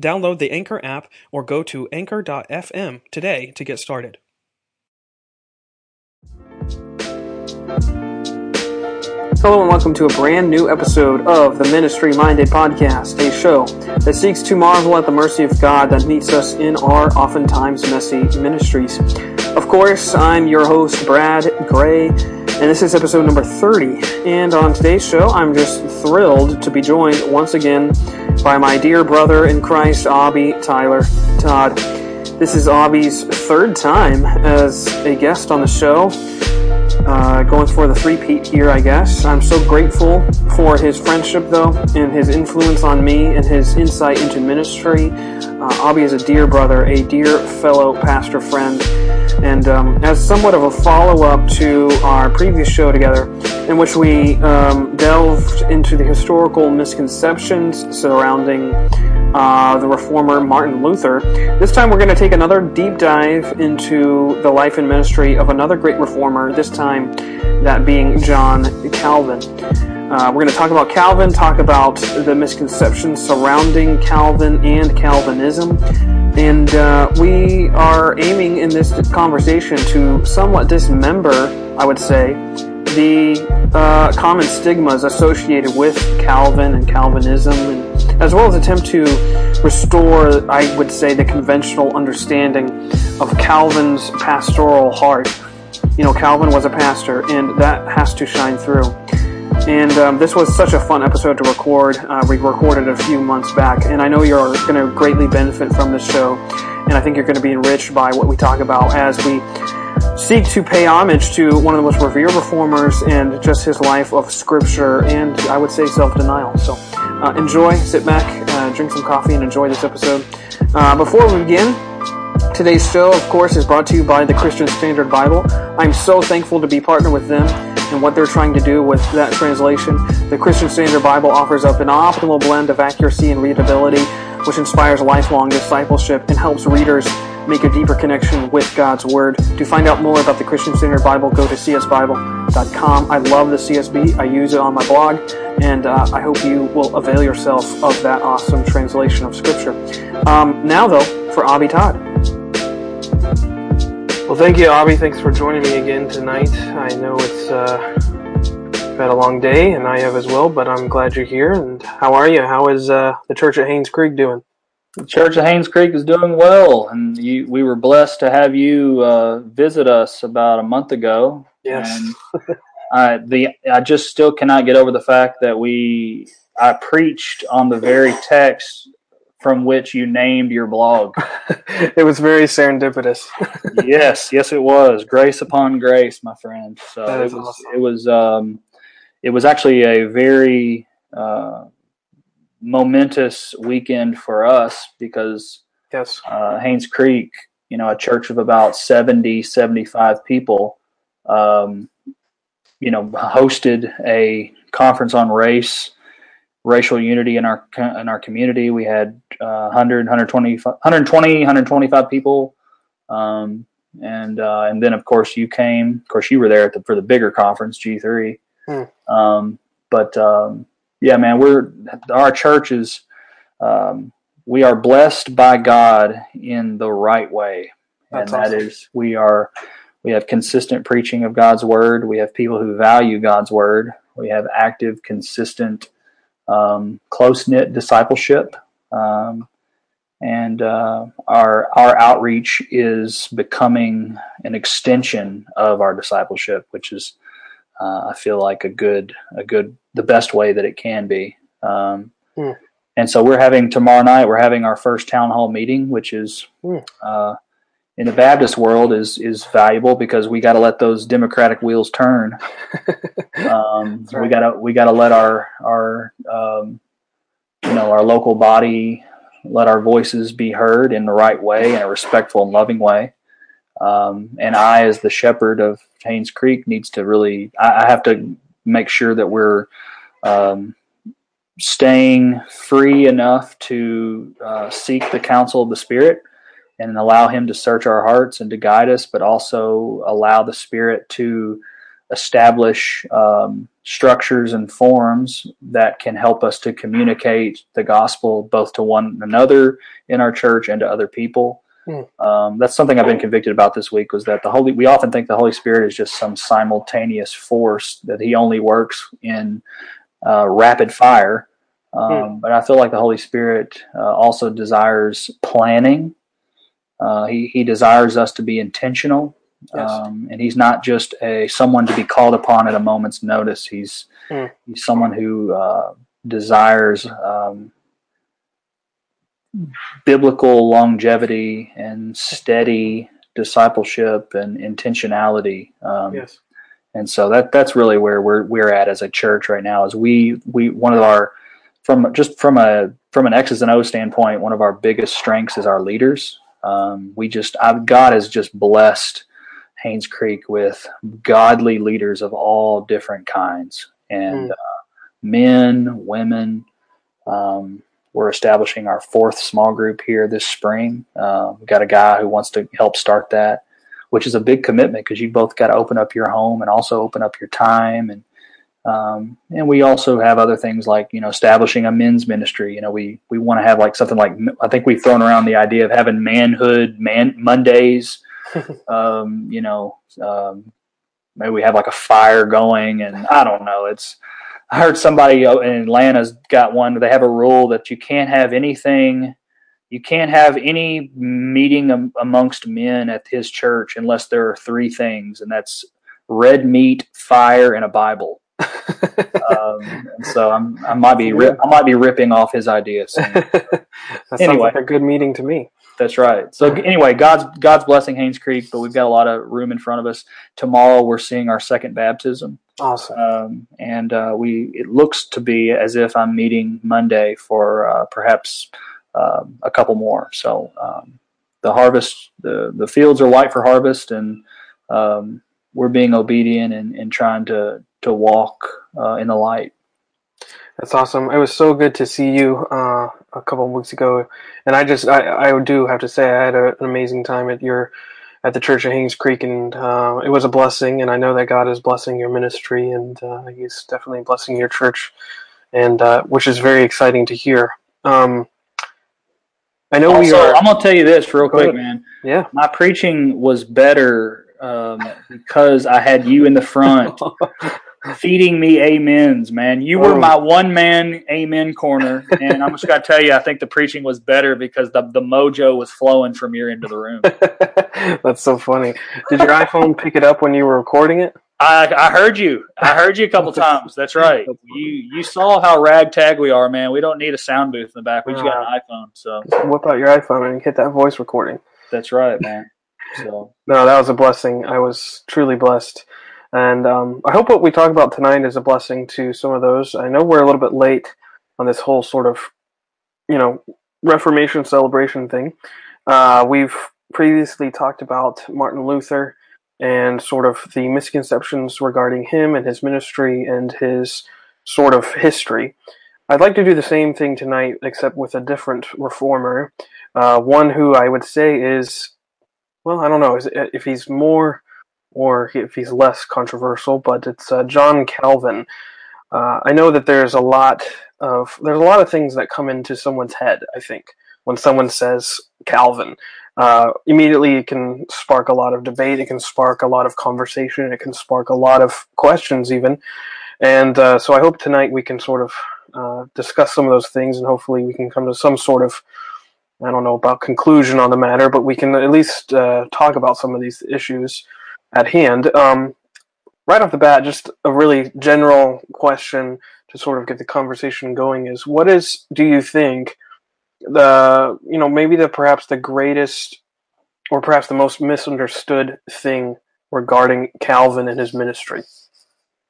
Download the Anchor app or go to anchor.fm today to get started. Hello and welcome to a brand new episode of the Ministry Minded Podcast, a show that seeks to marvel at the mercy of God that meets us in our oftentimes messy ministries. Of course, I'm your host, Brad Gray, and this is episode number 30. And on today's show, I'm just thrilled to be joined once again by my dear brother in Christ, Abby Tyler Todd. This is Abby's third time as a guest on the show. Uh, going for the three-peat here, I guess. I'm so grateful for his friendship, though, and his influence on me and his insight into ministry. Uh, Abby is a dear brother, a dear fellow pastor friend, and um, as somewhat of a follow-up to our previous show together, in which we um, delved into the historical misconceptions surrounding uh, the reformer Martin Luther. This time we're going to take another deep dive into the life and ministry of another great reformer, this time that being John Calvin. Uh, we're going to talk about Calvin, talk about the misconceptions surrounding Calvin and Calvinism, and uh, we are aiming in this conversation to somewhat dismember, I would say, the uh, common stigmas associated with Calvin and Calvinism, and, as well as attempt to restore, I would say, the conventional understanding of Calvin's pastoral heart. You know, Calvin was a pastor, and that has to shine through. And um, this was such a fun episode to record. Uh, we recorded it a few months back, and I know you're going to greatly benefit from this show. And I think you're going to be enriched by what we talk about as we seek to pay homage to one of the most revered reformers and just his life of scripture and I would say self denial. So uh, enjoy, sit back, uh, drink some coffee, and enjoy this episode. Uh, before we begin, today's show, of course, is brought to you by the Christian Standard Bible. I'm so thankful to be partnered with them and what they're trying to do with that translation. The Christian Standard Bible offers up an optimal blend of accuracy and readability, which inspires lifelong discipleship and helps readers make a deeper connection with God's Word. To find out more about the Christian Standard Bible, go to csbible.com. I love the CSB. I use it on my blog, and uh, I hope you will avail yourself of that awesome translation of Scripture. Um, now, though, for Abby Todd. Well, thank you, Abby. Thanks for joining me again tonight. I know it's uh, had a long day, and I have as well, but I'm glad you're here. And how are you? How is uh, the church at Haynes Creek doing? The Church of Haynes Creek is doing well, and you, we were blessed to have you uh, visit us about a month ago. Yes. And I, the I just still cannot get over the fact that we I preached on the very text from which you named your blog. it was very serendipitous. yes, yes, it was grace upon grace, my friend. So it was awesome. it was um, it was actually a very uh, momentous weekend for us because yes, uh, Haynes Creek, you know, a church of about 70, 75 people, um, you know, hosted a conference on race, racial unity in our in our community. We had uh, 100, 120, 120, 125 people. Um, and uh, and then of course you came. Of course you were there the, for the bigger conference G three. Hmm. Um, but um, yeah, man, we're our church is um, we are blessed by God in the right way, That's and that awesome. is we are we have consistent preaching of God's word. We have people who value God's word. We have active, consistent, um, close knit discipleship, um, and uh, our our outreach is becoming an extension of our discipleship, which is uh, I feel like a good a good the best way that it can be. Um, Mm. And so we're having tomorrow night. We're having our first town hall meeting, which is Mm. uh, in the Baptist world is is valuable because we got to let those democratic wheels turn. Um, right. We got to we got to let our our um, you know our local body let our voices be heard in the right way in a respectful and loving way. Um, and I, as the shepherd of Haynes Creek, needs to really I, I have to make sure that we're um, staying free enough to uh, seek the counsel of the Spirit and allow Him to search our hearts and to guide us, but also allow the Spirit to establish um, structures and forms that can help us to communicate the gospel both to one another in our church and to other people. Hmm. Um, that's something I've been convicted about this week was that the Holy, we often think the Holy Spirit is just some simultaneous force that he only works in uh, rapid fire. Um, But I feel like the Holy Spirit uh, also desires planning. Uh, he, he desires us to be intentional. Yes. Um, and he's not just a someone to be called upon at a moment's notice. He's Hmm. he's someone who uh, desires um, biblical longevity and steady discipleship and intentionality. Um, yes. and so that that's really where we're we're at as a church right now. Is we we one of our from just from a from an X's and O standpoint, one of our biggest strengths is our leaders. Um, we just I've, God has just blessed Haynes Creek with godly leaders of all different kinds, and Mm. uh, men, women. Um, we're establishing our fourth small group here this spring. Uh, we've got a guy who wants to help start that, which is a big commitment because you both got to open up your home and also open up your time and um, and we also have other things like you know establishing a men's ministry. You know, we we want to have like something like I think we've thrown around the idea of having manhood man Mondays. um, you know, um, maybe we have like a fire going, and I don't know. It's I heard somebody in Atlanta's got one. They have a rule that you can't have anything. You can't have any meeting am- amongst men at his church unless there are three things, and that's red meat, fire, and a Bible um, so I'm, I might be rip, I might be ripping off his ideas. that sounds Anyway. like a good meeting to me. That's right. So anyway, God's God's blessing Haynes Creek, but we've got a lot of room in front of us. Tomorrow we're seeing our second baptism, Awesome. um, and uh, we it looks to be as if I'm meeting Monday for uh, perhaps um, a couple more. So um, the harvest, the the fields are white for harvest, and um, we're being obedient and, and trying to to walk uh, in the light. That's awesome. It was so good to see you uh, a couple of weeks ago, and I just I, I do have to say I had a, an amazing time at your at the Church of Haynes Creek, and uh, it was a blessing. And I know that God is blessing your ministry, and uh, He's definitely blessing your church, and uh, which is very exciting to hear. Um, I know we are. I'm gonna tell you this real Go quick, ahead. man. Yeah. My preaching was better um, because I had you in the front feeding me amens, man. You were Oh. my one man amen corner, and I'm just gonna tell you, I think the preaching was better because the the mojo was flowing from your end of the room. That's so funny. Did your iPhone pick it up when you were recording it? I, I heard you. I heard you a couple times. That's right. You you saw how ragtag we are, man. We don't need a sound booth in the back. We just got an ah. iPhone, so Just whip out your iPhone and hit that voice recording. that's right, man. So No, that was a blessing. I was truly blessed. And um, I hope what we talk about tonight is a blessing to some of those. I know we're a little bit late on this whole sort of, you know, Reformation celebration thing. Uh, we've previously talked about Martin Luther and sort of the misconceptions regarding him and his ministry and his sort of history. I'd like to do the same thing tonight, except with a different reformer. Uh, one who I would say is well, I don't know if he's more or if he's less controversial, but it's uh, John Calvin. Uh, I know that there's a lot of there's a lot of things that come into someone's head. I think when someone says Calvin, uh, immediately it can spark a lot of debate. It can spark a lot of conversation. It can spark a lot of questions, even. And uh, so I hope tonight we can sort of uh, discuss some of those things, and hopefully we can come to some sort of I don't know about conclusion on the matter, but we can at least uh, talk about some of these issues at hand. Um, right off the bat, just a really general question to sort of get the conversation going is what is, do you think, the, you know, maybe the perhaps the greatest or perhaps the most misunderstood thing regarding Calvin and his ministry?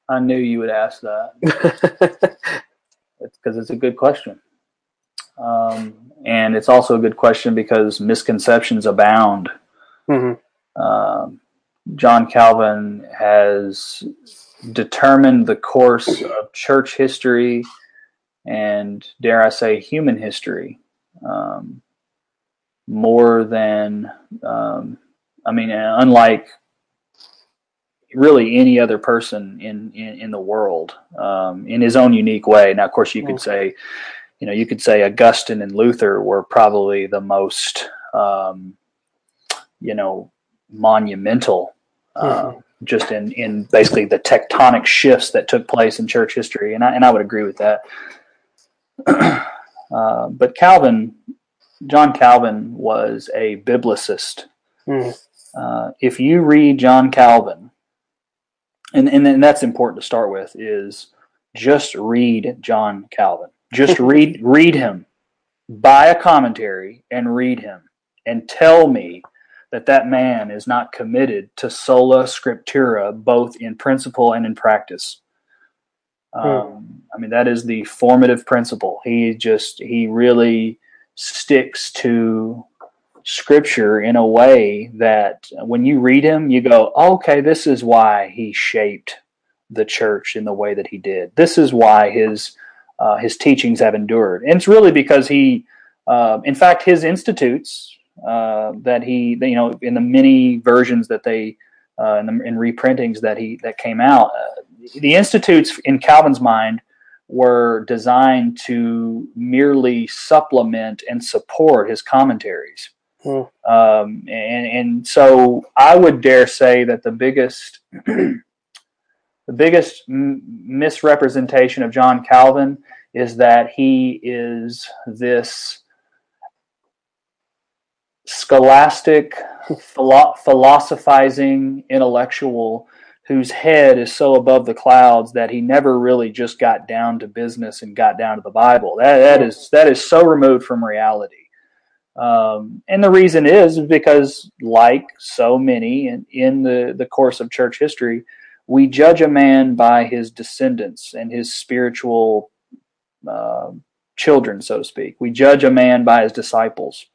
I knew you would ask that because it's a good question. Um, and it's also a good question because misconceptions abound. Mm-hmm. Um, John Calvin has determined the course of church history and, dare I say, human history um, more than, um, I mean, unlike really any other person in, in, in the world um, in his own unique way. Now, of course, you could say, you know, you could say Augustine and Luther were probably the most, um, you know, monumental, uh, mm-hmm. just in, in basically the tectonic shifts that took place in church history. And I, and I would agree with that. uh, but Calvin, John Calvin was a biblicist. Mm. Uh, if you read John Calvin, and, and and that's important to start with is just read John Calvin. Just read read him. Buy a commentary and read him and tell me that that man is not committed to sola scriptura both in principle and in practice. Hmm. Um, I mean that is the formative principle. He just he really sticks to scripture in a way that when you read him, you go, okay, this is why he shaped the church in the way that he did. This is why his uh, his teachings have endured, and it's really because he, uh, in fact, his institutes uh, that he, you know, in the many versions that they uh, in, the, in reprintings that he that came out, uh, the institutes in Calvin's mind were designed to merely supplement and support his commentaries. Hmm. Um, and, and so I would dare say that the biggest, the biggest m- misrepresentation of John Calvin is that he is this scholastic, philo- philosophizing intellectual whose head is so above the clouds that he never really just got down to business and got down to the Bible. That that is that is so removed from reality. Um, and the reason is because, like so many in, in the, the course of church history, we judge a man by his descendants and his spiritual uh, children, so to speak. We judge a man by his disciples.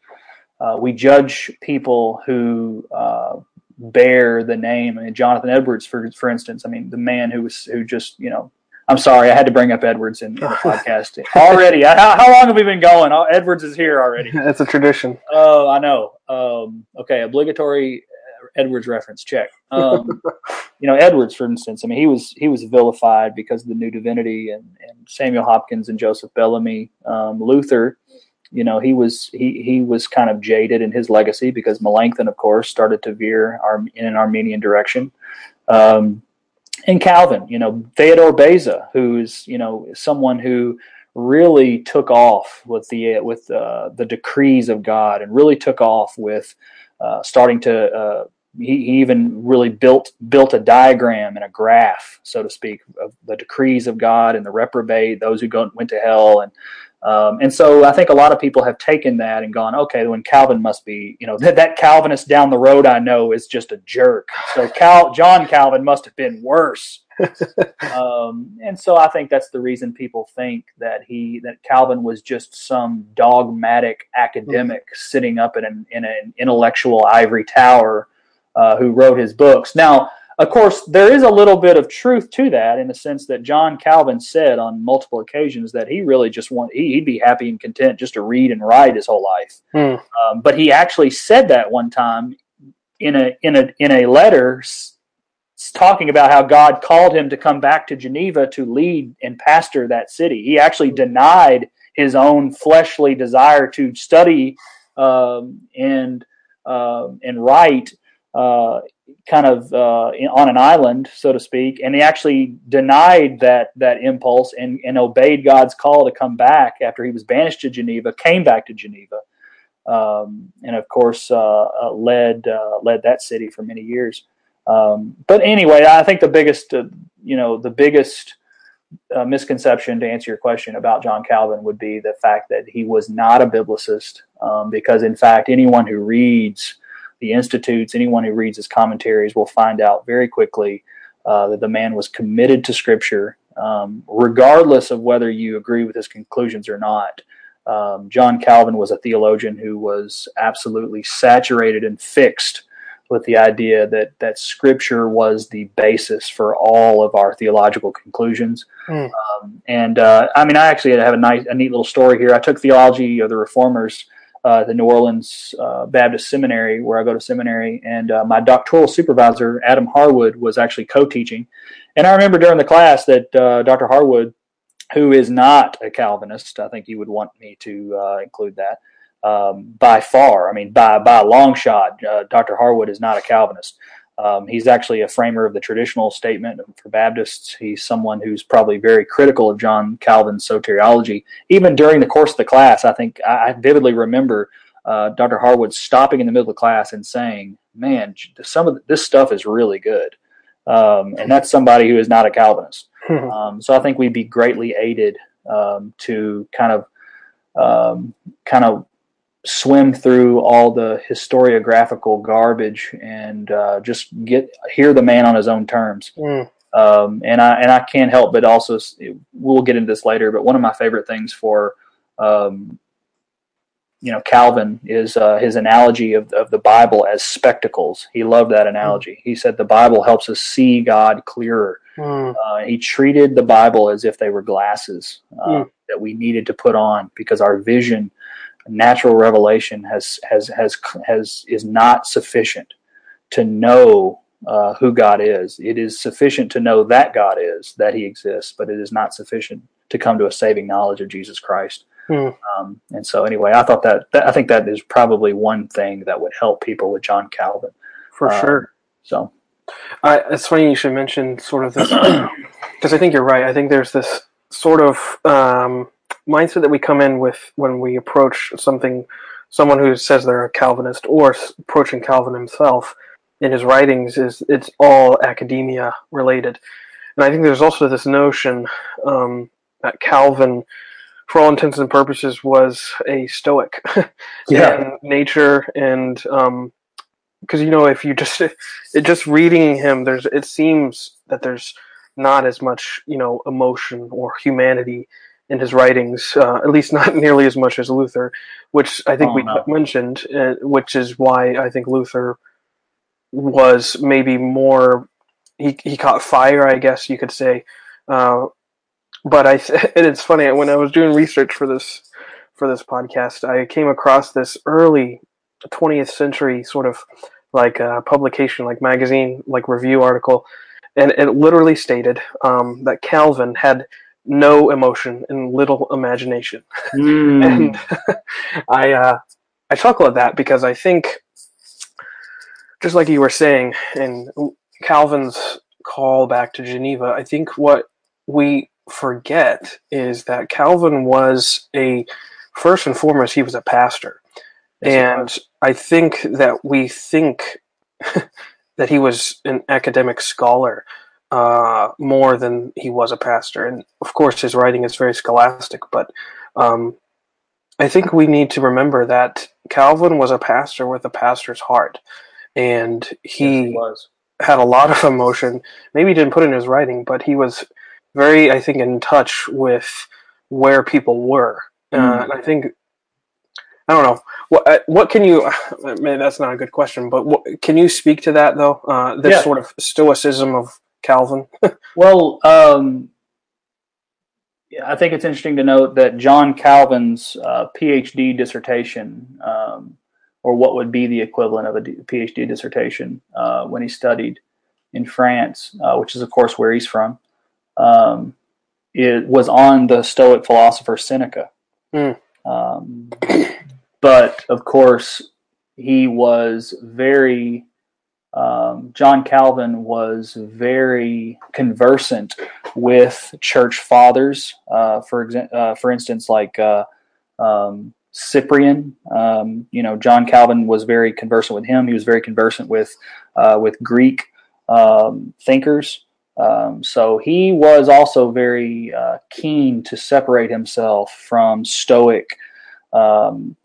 Uh, we judge people who uh, bear the name. I mean, Jonathan Edwards, for for instance. I mean, the man who was who just you know I'm sorry, I had to bring up Edwards in, in the podcast already. How, how, long have we been going? Oh, Edwards is here already. That's a tradition. Oh, I know. Um, okay, obligatory Edwards reference check. Um, you know, Edwards, for instance. I mean, he was he was vilified because of the new divinity, and, and Samuel Hopkins and Joseph Bellamy, um, Luther. You know, he was he he was kind of jaded in his legacy because Melanchthon, of course, started to veer in an Arminian direction. Um, and Calvin, you know, Theodore Beza, who's you know someone who really took off with the with uh, the decrees of God and really took off with uh, starting to. Uh, he, he even really built built a diagram and a graph, so to speak, of the decrees of God and the reprobate, those who go, went to hell, and um, and so I think a lot of people have taken that and gone, okay, when Calvin must be, you know, that, that Calvinist down the road I know is just a jerk. So Cal, John Calvin must have been worse. um, and so I think that's the reason people think that he that Calvin was just some dogmatic academic mm-hmm. sitting up in an, in an intellectual ivory tower uh, who wrote his books. Now, of course, there is a little bit of truth to that in the sense that John Calvin said on multiple occasions that he really just want he, would be happy and content just to read and write his whole life. Hmm. Um, but he actually said that one time in a in a in a letter talking about how God called him to come back to Geneva to lead and pastor that city. He actually denied his own fleshly desire to study um, and uh, and write uh, kind of uh, on an island, so to speak, and he actually denied that that impulse and, and obeyed God's call to come back after he was banished to Geneva. Came back to Geneva, um, and of course uh, uh led uh, led that city for many years. Um, but anyway, I think the biggest, uh, you know, the biggest uh, misconception to answer your question about John Calvin would be the fact that he was not a biblicist, um, because in fact, anyone who reads the institutes, anyone who reads his commentaries will find out very quickly uh, that the man was committed to Scripture, um, regardless of whether you agree with his conclusions or not. Um, John Calvin was a theologian who was absolutely saturated and fixed with the idea that that Scripture was the basis for all of our theological conclusions. Mm. Um, and uh, I mean, I actually have a nice, a neat little story here. I took theology of the Reformers uh, the New Orleans uh, Baptist Seminary, where I go to seminary, and uh, my doctoral supervisor, Adam Harwood, was actually co-teaching. And I remember during the class that uh, Dr. Harwood, who is not a Calvinist, I think you would want me to uh, include that um, by far. I mean, by by a long shot, uh, Dr. Harwood is not a Calvinist. Um, he's actually a framer of the traditional statement for Baptists. He's someone who's probably very critical of John Calvin's soteriology. Even during the course of the class, I think I vividly remember uh, Dr. Harwood stopping in the middle of the class and saying, "Man, some of this stuff is really good," um, and that's somebody who is not a Calvinist. Hmm. Um, so I think we'd be greatly aided um, to kind of um, kind of swim through all the historiographical garbage and uh, just get hear the man on his own terms. Mm. Um, and I and I can't help but also we'll get into this later. But one of my favorite things for um, you know Calvin is uh, his analogy of, of the Bible as spectacles. He loved that analogy. Mm. He said the Bible helps us see God clearer. Mm. Uh, he treated the Bible as if they were glasses uh, mm. that we needed to put on because our vision natural revelation has has has has is not sufficient to know uh, who God is. It is sufficient to know that God is, that He exists, but it is not sufficient to come to a saving knowledge of Jesus Christ. Hmm. Um, and so, anyway, I thought that, that, I think that is probably one thing that would help people with John Calvin for uh, sure. So, uh, it's funny you should mention sort of this because I think you're right. I think there's this sort of um, mindset that we come in with when we approach something, someone who says they're a Calvinist or approaching Calvin himself in his writings is it's all academia related. And I think there's also this notion um, that Calvin, for all intents and purposes, was a Stoic yeah. in nature and because um, you know if you just it, just reading him, there's it seems that there's not as much you know emotion or humanity in his writings, uh, at least not nearly as much as Luther, which I think oh, we no. mentioned, uh, which is why I think Luther was maybe more he he caught fire, I guess you could say. Uh, but I and it's funny when I was doing research for this for this podcast, I came across this early 20th century sort of like uh, publication, like magazine, like review article, and it literally stated um, that Calvin had no emotion and little imagination. Mm. and I uh, I chuckle at that because I think, just like you were saying, in Calvin's call back to Geneva, I think what we forget is that Calvin was a first and foremost he was a pastor, and I think that we think that he was an academic scholar uh, more than he was a pastor. And of course, his writing is very scholastic, but um, I think we need to remember that Calvin was a pastor with a pastor's heart, and he, yes, he had a lot of emotion. Maybe he didn't put in his writing, but he was very, I think, in touch with where people were. Mm. Uh, and I think I don't know what uh, what can you. Man, that's not a good question, but what, can you speak to that though? Uh, this yeah. sort of stoicism of Calvin? well, um, I think it's interesting to note that John Calvin's uh, PhD dissertation, um, or what would be the equivalent of a PhD dissertation, uh, when he studied in France, uh, which is, of course, where he's from, um, it was on the Stoic philosopher Seneca. Mm. Um, but, of course, he was very um, John Calvin was very conversant with church fathers. Uh, for uh, for instance, like uh, um, Cyprian. Um, you know, John Calvin was very conversant with him. He was very conversant with uh, with Greek um, thinkers. Um, so he was also very uh, keen to separate himself from Stoic um,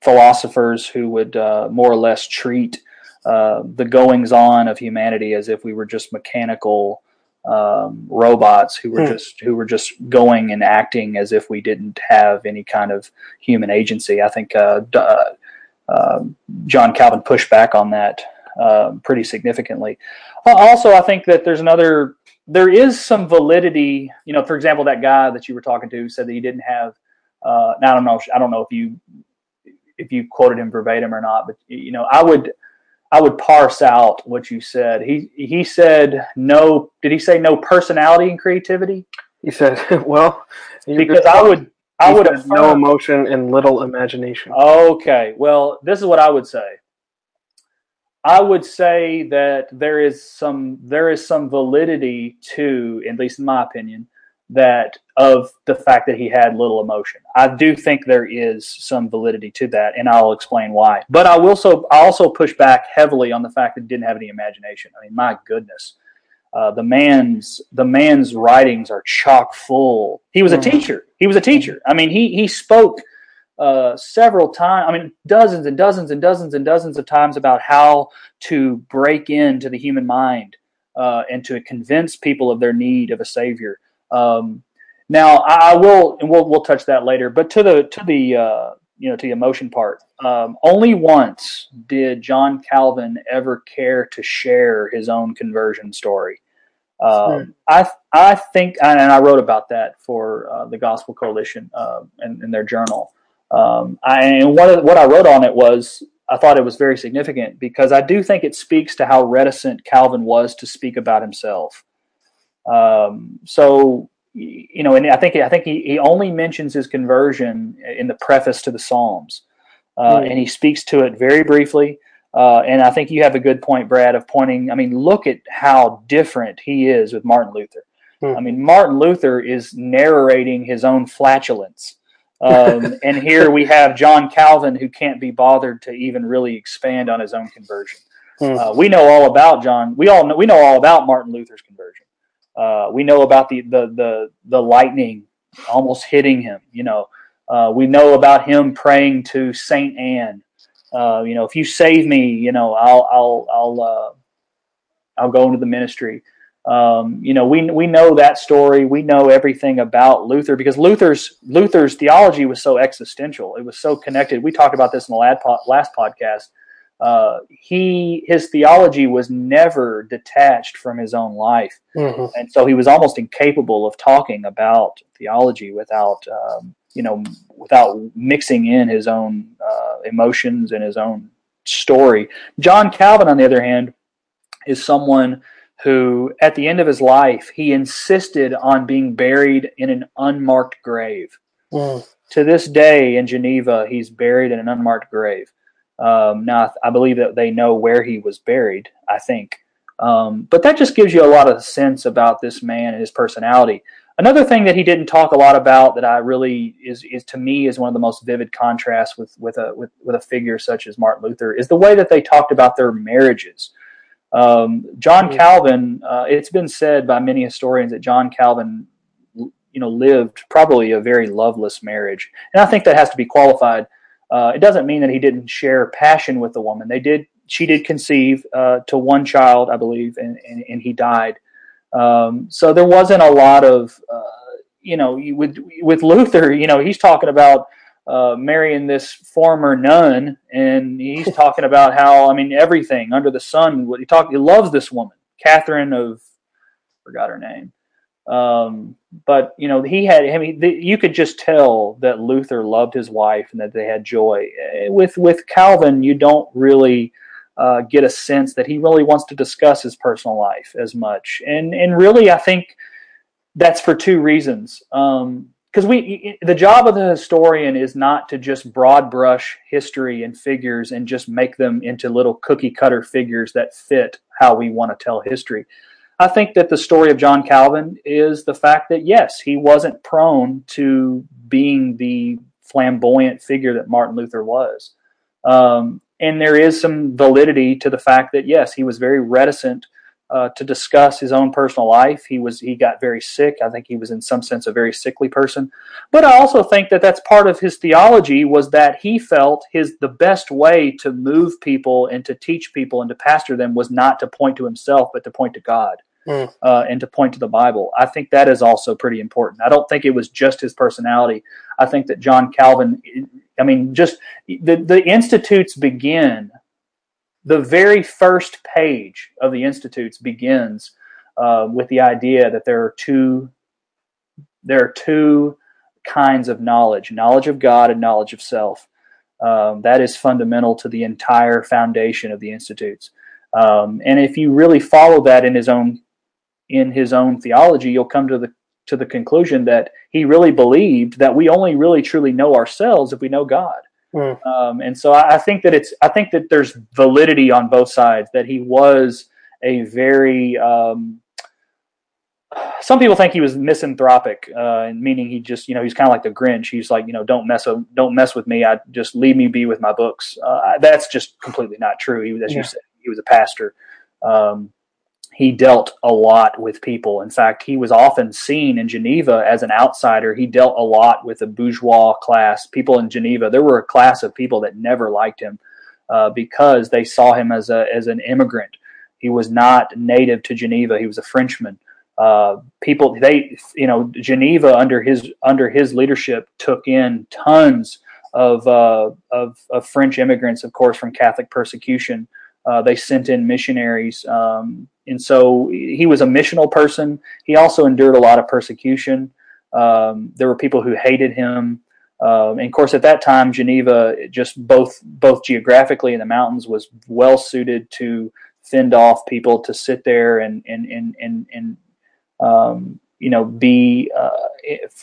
philosophers who would uh, more or less treat uh, the goings on of humanity as if we were just mechanical um, robots who were hmm. just who were just going and acting as if we didn't have any kind of human agency. I think uh, uh, um, John Calvin pushed back on that um, pretty significantly. Also, I think that there's another there is some validity. You know, for example, that guy that you were talking to said that he didn't have. Uh, now I don't know. I don't know if you if you quoted him verbatim or not, but you know, I would I would parse out what you said. He he said no. Did he say no personality and creativity? He said, "Well, because I would I would have no emotion and little imagination." Okay, well, this is what I would say. I would say that there is some there is some validity to, at least in my opinion, that of the fact that he had little emotion. I do think there is some validity to that, and I'll explain why. But I will so I also push back heavily on the fact that he didn't have any imagination. I mean, my goodness, uh, the man's the man's writings are chock full. He was a mm-hmm. teacher. He was a teacher. I mean, he he spoke uh, several times. I mean, dozens and dozens and dozens and dozens of times about how to break into the human mind uh, and to convince people of their need of a savior. Um, now, I, I, will, and we'll we'll touch that later. But to the to the uh, you know to the emotion part, um, only once did John Calvin ever care to share his own conversion story. Um, I I think, and I wrote about that for uh, the Gospel Coalition uh, in, in, their journal. Um, I, and what what I wrote on it was I thought it was very significant because I do think it speaks to how reticent Calvin was to speak about himself. Um, so you know, and I think I think he, he only mentions his conversion in the preface to the Psalms, uh, mm. and he speaks to it very briefly. Uh, and I think you have a good point, Brad, of pointing. I mean, look at how different he is with Martin Luther. Mm. I mean, Martin Luther is narrating his own flatulence. Um, and here we have John Calvin, who can't be bothered to even really expand on his own conversion. Mm. Uh, we know all about John. We all know, we know all about Martin Luther's conversion. Uh, we know about the, the the the lightning almost hitting him. You know, uh, we know about him praying to Saint Anne. Uh, you know, if you save me, you know, I'll I'll I'll uh, I'll go into the ministry. Um, you know, we we know that story. We know everything about Luther because Luther's Luther's theology was so existential. It was so connected. We talked about this in the last podcast uh, he his theology was never detached from his own life, mm-hmm. and so he was almost incapable of talking about theology without um, you know without mixing in his own uh, emotions and his own story. John Calvin, on the other hand, is someone who, at the end of his life, he insisted on being buried in an unmarked grave. Mm. To this day, in Geneva, he's buried in an unmarked grave. Um, now, I believe that they know where he was buried, I think. Um, but that just gives you a lot of sense about this man and his personality. Another thing that he didn't talk a lot about that I really is, is to me is one of the most vivid contrasts with with a with, with a figure such as Martin Luther is the way that they talked about their marriages. Um, John. Calvin, uh, it's been said by many historians that John Calvin, you know, lived probably a very loveless marriage, and I think that has to be qualified uh, it doesn't mean that he didn't share passion with the woman. They did. She did conceive uh, to one child, I believe, and, and, and he died. Um, so there wasn't a lot of, uh, you know, with with Luther, you know, he's talking about uh, marrying this former nun, and he's talking about how, I mean, everything under the sun. What he talked, he loves this woman, Catherine of, forgot her name. Um, but you know, he had. I mean, the, you could just tell that Luther loved his wife and that they had joy. Eh, with with Calvin, you don't really uh, get a sense that he really wants to discuss his personal life as much. And and really, I think that's for two reasons. Um, because we the job of the historian is not to just broad brush history and figures and just make them into little cookie cutter figures that fit how we want to tell history I think that the story of John Calvin is the fact that, yes, he wasn't prone to being the flamboyant figure that Martin Luther was. Um, and there is some validity to the fact that, yes, he was very reticent uh, to discuss his own personal life. He was he got very sick. I think he was in some sense a very sickly person. But I also think that that's part of his theology was that he felt his the best way to move people and to teach people and to pastor them was not to point to himself but to point to God. Mm. Uh, and to point to the Bible. I think that is also pretty important. I don't think it was just his personality. I think that John Calvin, I mean, just the, the institutes begin the very first page of the institutes begins uh, with the idea that there are two there are two kinds of knowledge knowledge of god and knowledge of self um, that is fundamental to the entire foundation of the institutes um, and if you really follow that in his own in his own theology you'll come to the to the conclusion that he really believed that we only really truly know ourselves if we know god Mm. Um, and so I, I, think that it's I think that there's validity on both sides that he was a very um, some people think he was misanthropic, uh, meaning he just you know he's kind of like the Grinch. He's like you know don't mess don't mess with me. I just leave me be with my books. Uh, that's just completely not true. He, as yeah. you said, he was a pastor. Um, he dealt a lot with people. In fact, he was often seen in Geneva as an outsider. He dealt a lot with the bourgeois class, people in Geneva. There were a class of people that never liked him uh, because they saw him as a as an immigrant. He was not native to Geneva. He was a Frenchman. Uh, people, they, you know, Geneva under his under his leadership took in tons of uh, of, of French immigrants, of course, from Catholic persecution. Uh, they sent in missionaries. Um, and so he was a missional person. He also endured a lot of persecution. Um, there were people who hated him. Um, and of course, at that time, Geneva, just both both geographically in the mountains, was well suited to fend off people to sit there and and and and, and um, you know be uh,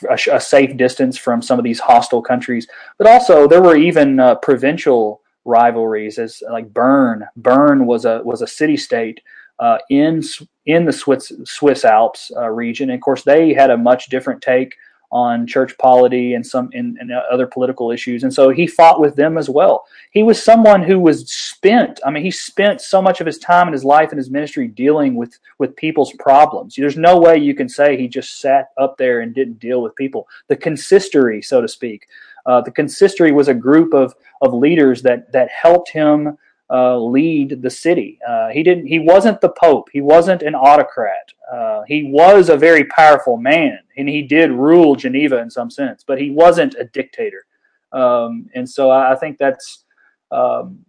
a, a, safe distance from some of these hostile countries. But also, there were even uh, provincial rivalries, as like Bern. Bern was a was a city state uh, in in the Swiss Swiss Alps uh, region. And of course, they had a much different take on church polity and some and, and, other political issues. And so he fought with them as well. He was someone who was spent. I mean, he spent so much of his time in his life and his ministry dealing with with people's problems. There's no way you can say he just sat up there and didn't deal with people. The consistory, so to speak. Uh, the consistory was a group of of leaders that that helped him uh, lead the city. Uh, he didn't. He wasn't the pope. He wasn't an autocrat. Uh, he was a very powerful man, and he did rule Geneva in some sense. But he wasn't a dictator. Um, and so I, I think that's um,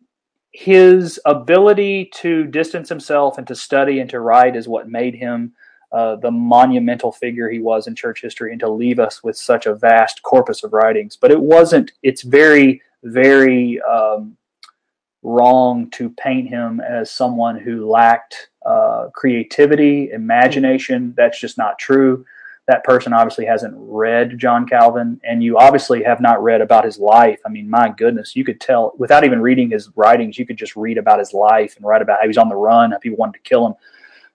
his ability to distance himself and to study and to write is what made him. Uh, the monumental figure he was in church history, and to leave us with such a vast corpus of writings. But it wasn't. It's very, very um, wrong to paint him as someone who lacked uh, creativity, imagination. That's just not true. That person obviously hasn't read John Calvin, and you obviously have not read about his life. I mean, my goodness, you could tell without even reading his writings, you could just read about his life and write about how was on the run, how people wanted to kill him.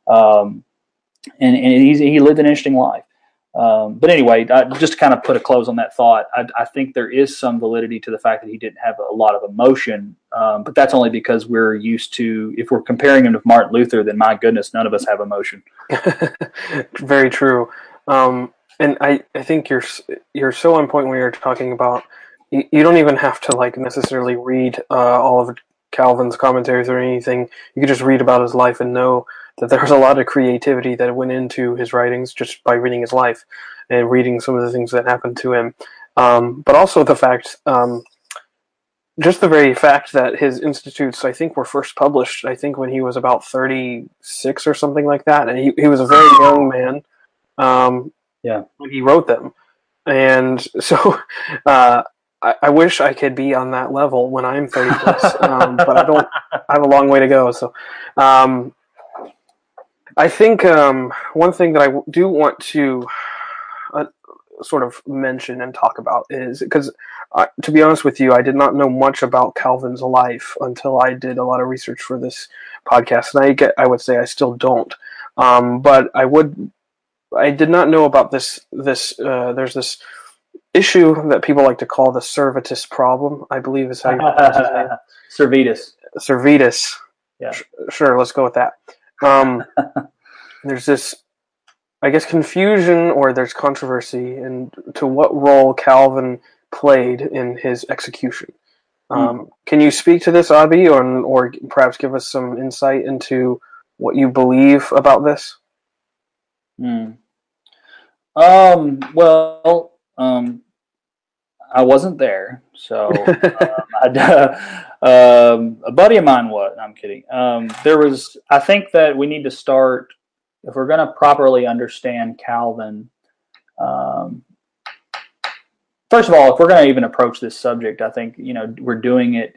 Um, and, and he lived an interesting life. Um, but anyway, I, just to kind of put a close on that thought, I, I, think there is some validity to the fact that he didn't have a lot of emotion. Um, but that's only because we're used to, if we're comparing him to Martin Luther, then my goodness, none of us have emotion. Very true. Um, and I, I think you're you're so on point when you're talking about you, you don't even have to like necessarily read uh, all of Calvin's commentaries or anything. You could just read about his life and know that there was a lot of creativity that went into his writings just by reading his life and reading some of the things that happened to him. Um, but also the fact, um, just the very fact that his institutes, I think, were first published, I think, when he was about 36 or something like that. And he, he was a very young man um, yeah. when he wrote them. And so uh, I, I, wish I could be on that level when I'm 30 plus, um, but I don't. I have a long way to go. So, um, I think um, one thing that I do want to uh, sort of mention and talk about is because, uh, to be honest with you, I did not know much about Calvin's life until I did a lot of research for this podcast, and I get, I would say, I still don't. Um, but I would, I did not know about this. This uh, there's this issue that people like to call the Servetus problem. I believe is how you pronounce his name. Servetus. Servetus. Yeah. Sure, let's go with that Um, there's this, I guess, confusion or there's controversy and to what role Calvin played in his execution. Hmm. Um, mm. Can you speak to this, Abi, or, or perhaps give us some insight into what you believe about this? Mm. Um, well, um, I wasn't there, so um, um, a buddy of mine was. I'm kidding. Um, there was. I think that we need to start if we're going to properly understand Calvin. Um, first of all, if we're going to even approach this subject, I think you know we're doing it.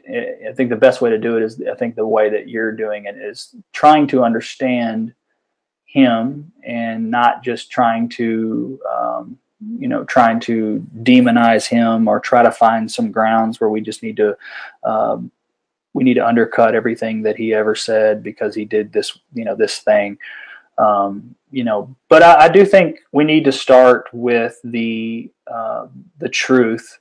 I think the best way to do it is. I think the way that you're doing it is trying to understand him and not just trying to um, you know trying to demonize him or try to find some grounds where we just need to um, we need to undercut everything that he ever said because he did this you know this thing. Um, you know but I, I, do think we need to start with the uh, the truth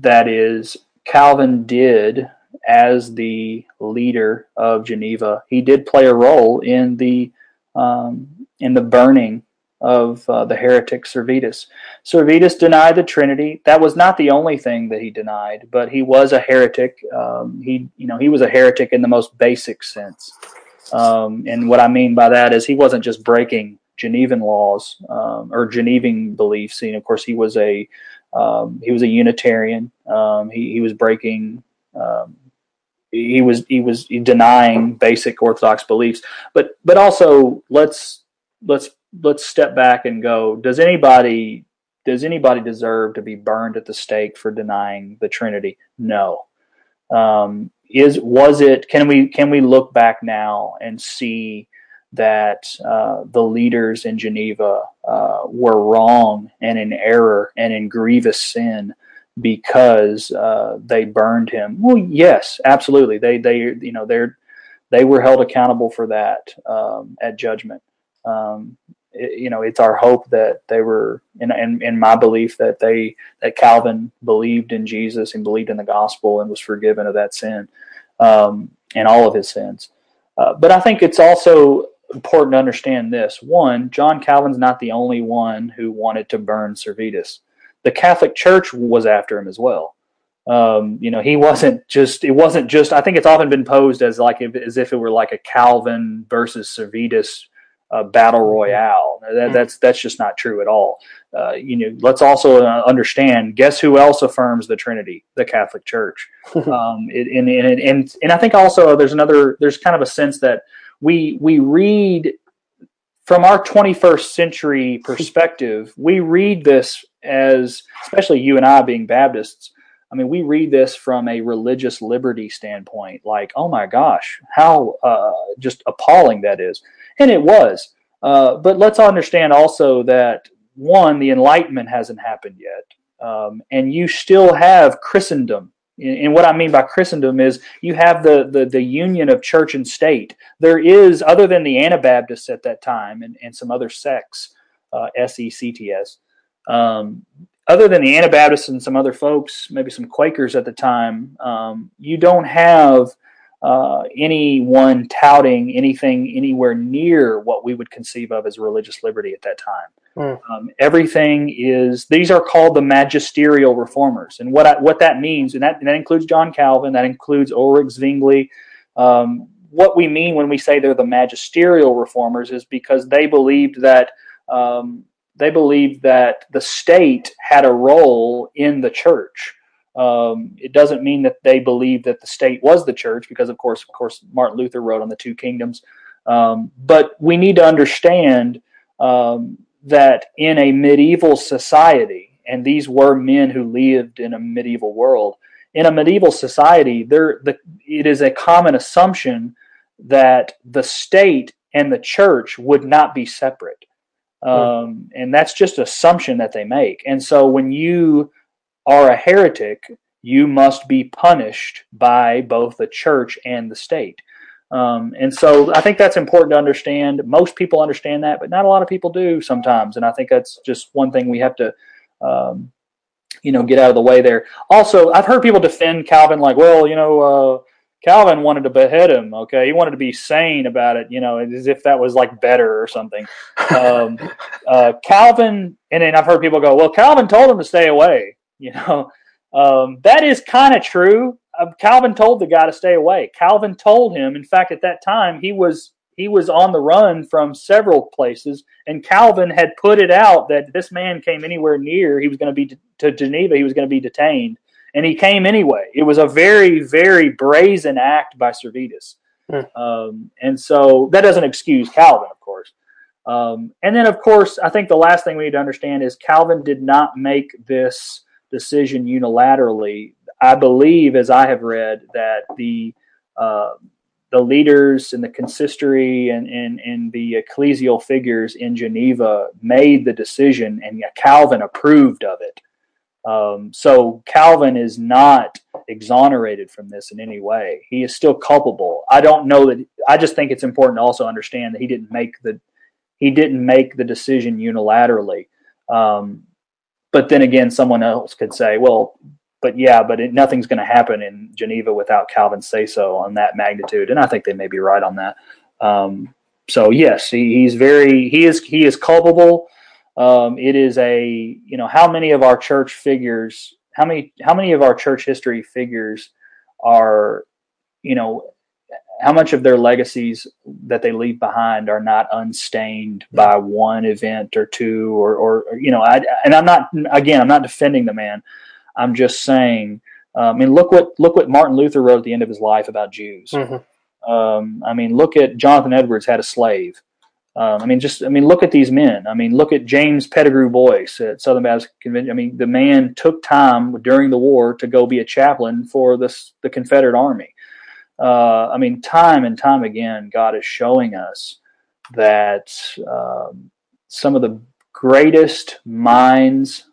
that is calvin did as the leader of geneva. He did play a role in the um, in the burning of uh, the heretic Servetus. Servetus denied the Trinity. That was not the only thing that he denied, but he was a heretic. Um, he, you know, he was a heretic in the most basic sense. Um, and what I mean by that is he wasn't just breaking Genevan laws um, or Genevan beliefs. And of course, he was a um, he was a Unitarian. Um, he, he was breaking. Um, he was he was denying basic Orthodox beliefs, but but also let's let's let's step back and go does anybody does anybody deserve to be burned at the stake for denying the trinity? No. Um, is was it can we can we look back now and see that uh, the leaders in geneva uh, were wrong and in error and in grievous sin because uh, they burned him? Well yes absolutely. They they you know they're they were held accountable for that um, at judgment. Um, you know, it's our hope that they were, in, in, in my belief, that they that Calvin believed in Jesus and believed in the gospel and was forgiven of that sin um, and all of his sins. Uh, but I think it's also important to understand this: one, John Calvin's not the only one who wanted to burn Servetus. The Catholic Church was after him as well. Um, you know, he wasn't just. It wasn't just. I think it's often been posed as like if, as if it were like a Calvin versus Servetus uh, battle mm-hmm. royale. That, mm-hmm. that's that's just not true at all. Uh, you know, let's also uh, understand. Guess who else affirms the Trinity? The Catholic Church. um, it, and, and and and I think also there's another. There's kind of a sense that we we read from our 21st century perspective. we read this as, especially you and I being Baptists. I mean, we read this from a religious liberty standpoint, like, oh my gosh, how uh, just appalling that is and it was. Uh, but let's understand also that one, the Enlightenment hasn't happened yet, um, and you still have Christendom. And what I mean by Christendom is you have the, the, the union of church and state. There is, other than the Anabaptists at that time and, and some other sects, uh, S E C T S, um, other than the Anabaptists and some other folks, maybe some Quakers at the time, um, you don't have uh, anyone touting anything anywhere near what we would conceive of as religious liberty at that time. Mm. Um, everything is these are called the magisterial reformers, and what I, what that means, and that, and that includes John Calvin, that includes Ulrich Zwingli. Um, what we mean when we say they're the magisterial reformers is because they believed that um, they believed that the state had a role in the church. Um, it doesn't mean that they believe that the state was the church, because of course, of course, Martin Luther wrote on the two kingdoms. Um, but we need to understand um, that in a medieval society, and these were men who lived in a medieval world. In a medieval society, there the, it is a common assumption that the state and the church would not be separate. Um, and that's just assumption that they make. And so when you are a heretic, you must be punished by both the church and the state. Um, and so I think that's important to understand. Most people understand that, but not a lot of people do sometimes. And I think that's just one thing we have to, um, you know, get out of the way there. Also, I've heard people defend Calvin like, well, you know, uh, Calvin wanted to behead him. Okay, he wanted to be sane about it, you know, as if that was like better or something. Um, uh, Calvin, and then I've heard people go, "Well, Calvin told him to stay away." You know, um, that is kind of true. Uh, Calvin told the guy to stay away. Calvin told him. In fact, at that time, he was he was on the run from several places, and Calvin had put it out that this man came anywhere near, he was going to be de- to Geneva, he was going to be detained, and he came anyway. It was a very, very brazen act by Servetus, mm. um, and so that doesn't excuse Calvin, of course. Um, and then, of course, I think the last thing we need to understand is Calvin did not make this decision unilaterally. I believe, as I have read, that the uh, the leaders and the consistory and, and, and the ecclesial figures in Geneva made the decision, and Calvin approved of it. Um, so Calvin is not exonerated from this in any way. He is still culpable. I don't know that. I just think it's important to also understand that he didn't make the he didn't make the decision unilaterally. Um, but then again, someone else could say, well, but yeah, but it, nothing's going to happen in Geneva without Calvin say so on that magnitude, and I think they may be right on that. Um, so yes, he, he's very he is he is culpable. Um, it is a you know how many of our church figures how many how many of our church history figures are you know how much of their legacies that they leave behind are not unstained by one event or two or, or, you know I, and i'm not again i'm not defending the man I'm just saying. Uh, I mean, look what look what Martin Luther wrote at the end of his life about Jews. Mm-hmm. Um, I mean, look at Jonathan Edwards had a slave. Um, I mean, just I mean, look at these men. I mean, look at James Pettigrew Boyce at Southern Baptist Convention. I mean, the man took time during the war to go be a chaplain for this the Confederate Army. Uh, I mean, time and time again, God is showing us that um, some of the greatest minds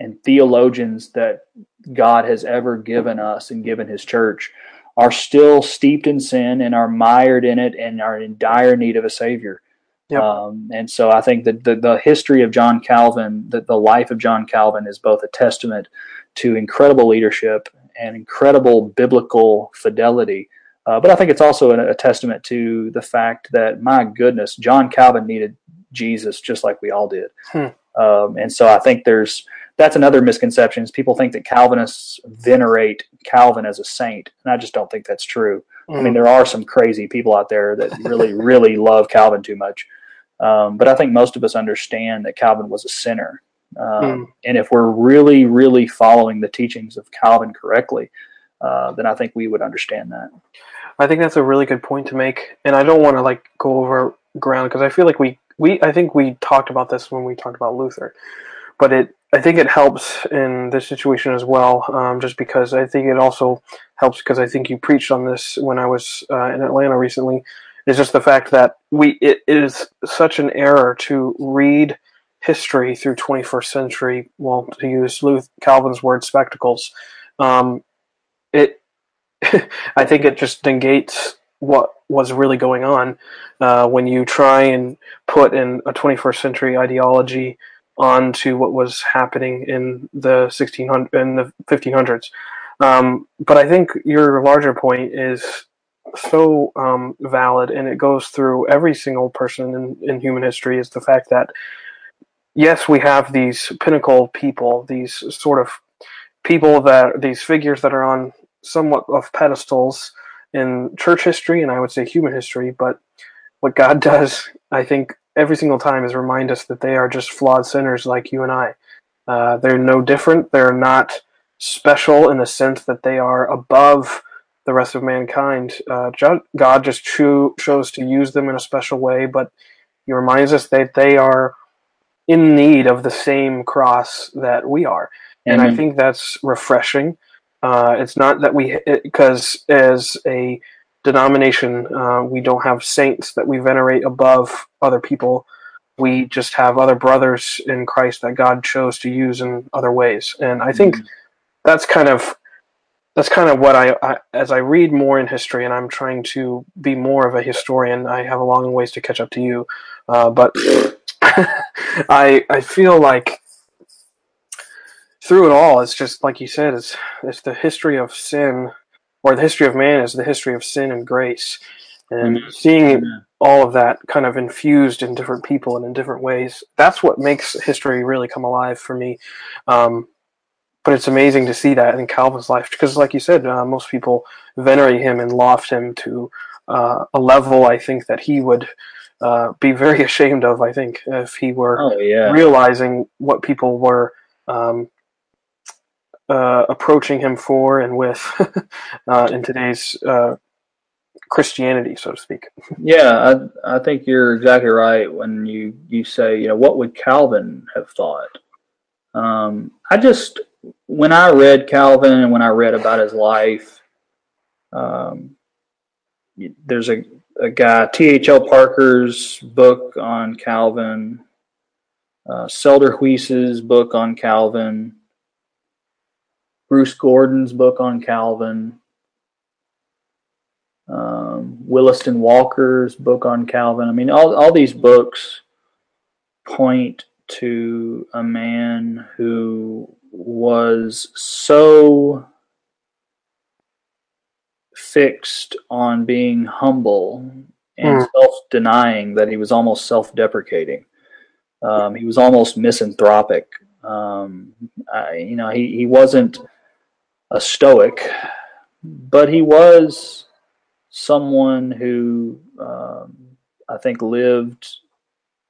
and theologians that God has ever given us and given his church are still steeped in sin and are mired in it and are in dire need of a savior. Yep. Um, and so I think that the, the history of John Calvin, that the life of John Calvin is both a testament to incredible leadership and incredible biblical fidelity. Uh, but I think it's also a, a, testament to the fact that, my goodness, John Calvin needed Jesus just like we all did. Hmm. Um, and so I think there's that's another misconception. Is people think that Calvinists venerate Calvin as a saint, and I just don't think that's true. Mm. I mean, mm. there are some crazy people out there that really, really love Calvin too much, um, but I think most of us understand that Calvin was a sinner. Um, mm. And if we're really, really following the teachings of Calvin correctly, uh, then I think we would understand that. I think that's a really good point to make, and I don't want to like go over ground because I feel like we we I think we talked about this when we talked about Luther, but it I think it helps in this situation as well, um, just because I think it also helps because I think you preached on this when I was uh, in Atlanta recently. Is just the fact that we it is such an error to read history through 21st century. Well, to use Luther, Calvin's word, spectacles. Um, it, I think it just negates what was really going on uh, when you try and put in a 21st century ideology onto what was happening in the 1600 in the 1500s. Um, but I think your larger point is so um, valid, and it goes through every single person in, in human history. Is the fact that yes, we have these pinnacle people, these sort of people that these figures that are on somewhat of pedestals in church history, and I would say human history. But what God does, I think, every single time is remind us that they are just flawed sinners like you and I. Uh, they're no different. They're not special in the sense that they are above the rest of mankind. Uh, God just cho- chose to use them in a special way, but He reminds us that they are in need of the same cross that we are. And I think that's refreshing. Uh, it's not that we, because as a denomination. Uh, we don't have saints that we venerate above other people. We just have other brothers in Christ that God chose to use in other ways. And I think mm-hmm. that's kind of that's kind of what I, I, as I read more in history, and I'm trying to be more of a historian. I have a long ways to catch up to you, uh, but I I feel like through it all, it's just like you said, it's it's the history of sin or the history of man is the history of sin and grace. And mm-hmm. seeing mm-hmm. all of that kind of infused in different people and in different ways, that's what makes history really come alive for me. Um, but it's amazing to see that in Calvin's life because, like you said, uh, most people venerate him and loft him to uh, a level I think that he would uh, be very ashamed of. I think if he were oh, yeah. realizing what people were um, uh, approaching him for and with uh, in today's uh, Christianity, so to speak. Yeah, I, I think you're exactly right when you, you say, you know, what would Calvin have thought? Um, I just, when I read Calvin and when I read about his life, um, there's a, a guy, T.H.L. Parker's book on Calvin, uh, Selder book on Calvin, Bruce Gordon's book on Calvin, um, Williston Walker's book on Calvin. I mean, all, all these books point to a man who was so fixed on being humble and mm. self-denying that he was almost self-deprecating. Um, he was almost misanthropic. Um, I, you know, he, he wasn't a stoic, but he was someone who um, I think lived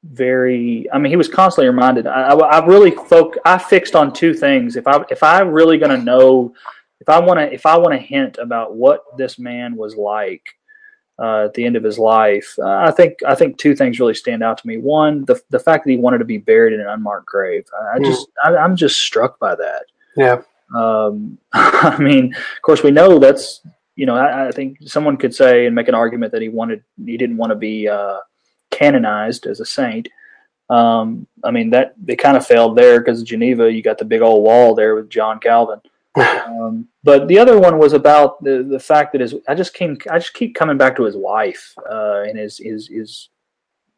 very. I mean, he was constantly reminded. I, I, I really folk. I fixed on two things. If I if I really going to know, if I want to if I want to hint about what this man was like. Uh, at the end of his life, uh, I think I think two things really stand out to me. One, the the fact that he wanted to be buried in an unmarked grave. I, I hmm. just I, I'm just struck by that. Yeah. Um, I mean, of course, we know that's you know. I, I, think someone could say and make an argument that he wanted he didn't want to be uh, canonized as a saint. Um, I mean that they kind of failed there because Geneva, you got the big old wall there with John Calvin. Um, but the other one was about the the fact that his I just came I just keep coming back to his wife uh, and his his his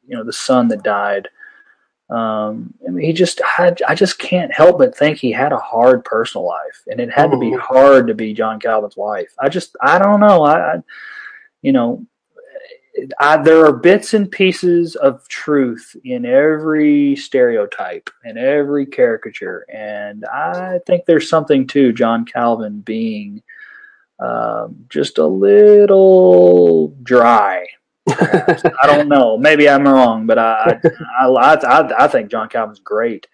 you know the son that died. Um, I mean, he just had, I just can't help but think he had a hard personal life, and it had to be mm-hmm. hard to be John Calvin's wife. I just, I don't know. I, I you know, I, there are bits and pieces of truth in every stereotype and every caricature, and I think there's something to John Calvin being um, just a little dry I don't know. Maybe I'm wrong, but I I, I, I, I think John Calvin's great.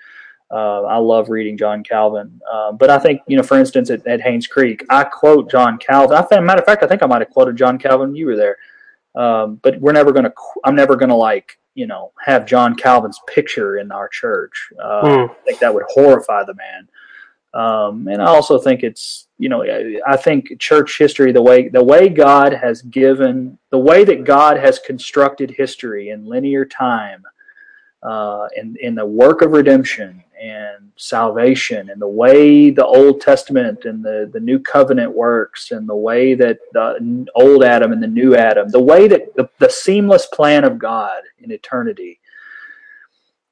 Uh, I love reading John Calvin. Uh, but I think, you know, for instance, at, at Haynes Creek, I quote John Calvin. I think, matter of fact, I think I might have quoted John Calvin. You were there. Um, but we're never going to, I'm never going to like, you know, have John Calvin's picture in our church. Uh, mm. I think that would horrify the man. Um, and I also think it's, you know, I think church history, the way the way God has given, the way that God has constructed history in linear time, uh, in in the work of redemption and salvation, and the way the Old Testament and the the New Covenant works, and the way that the old Adam and the new Adam, the way that the, the seamless plan of God in eternity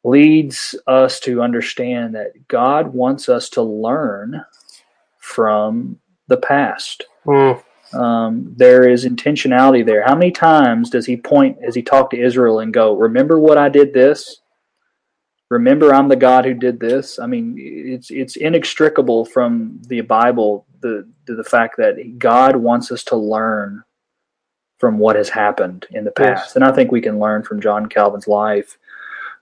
leads us to understand that God wants us to learn from the past. Mm. Um, there is intentionality there. How many times does he point as he talked to Israel and go, "Remember what I did this? Remember I'm the God who did this." I mean, it's it's inextricable from the Bible the the, the fact that God wants us to learn from what has happened in the past, yes. and I think we can learn from John Calvin's life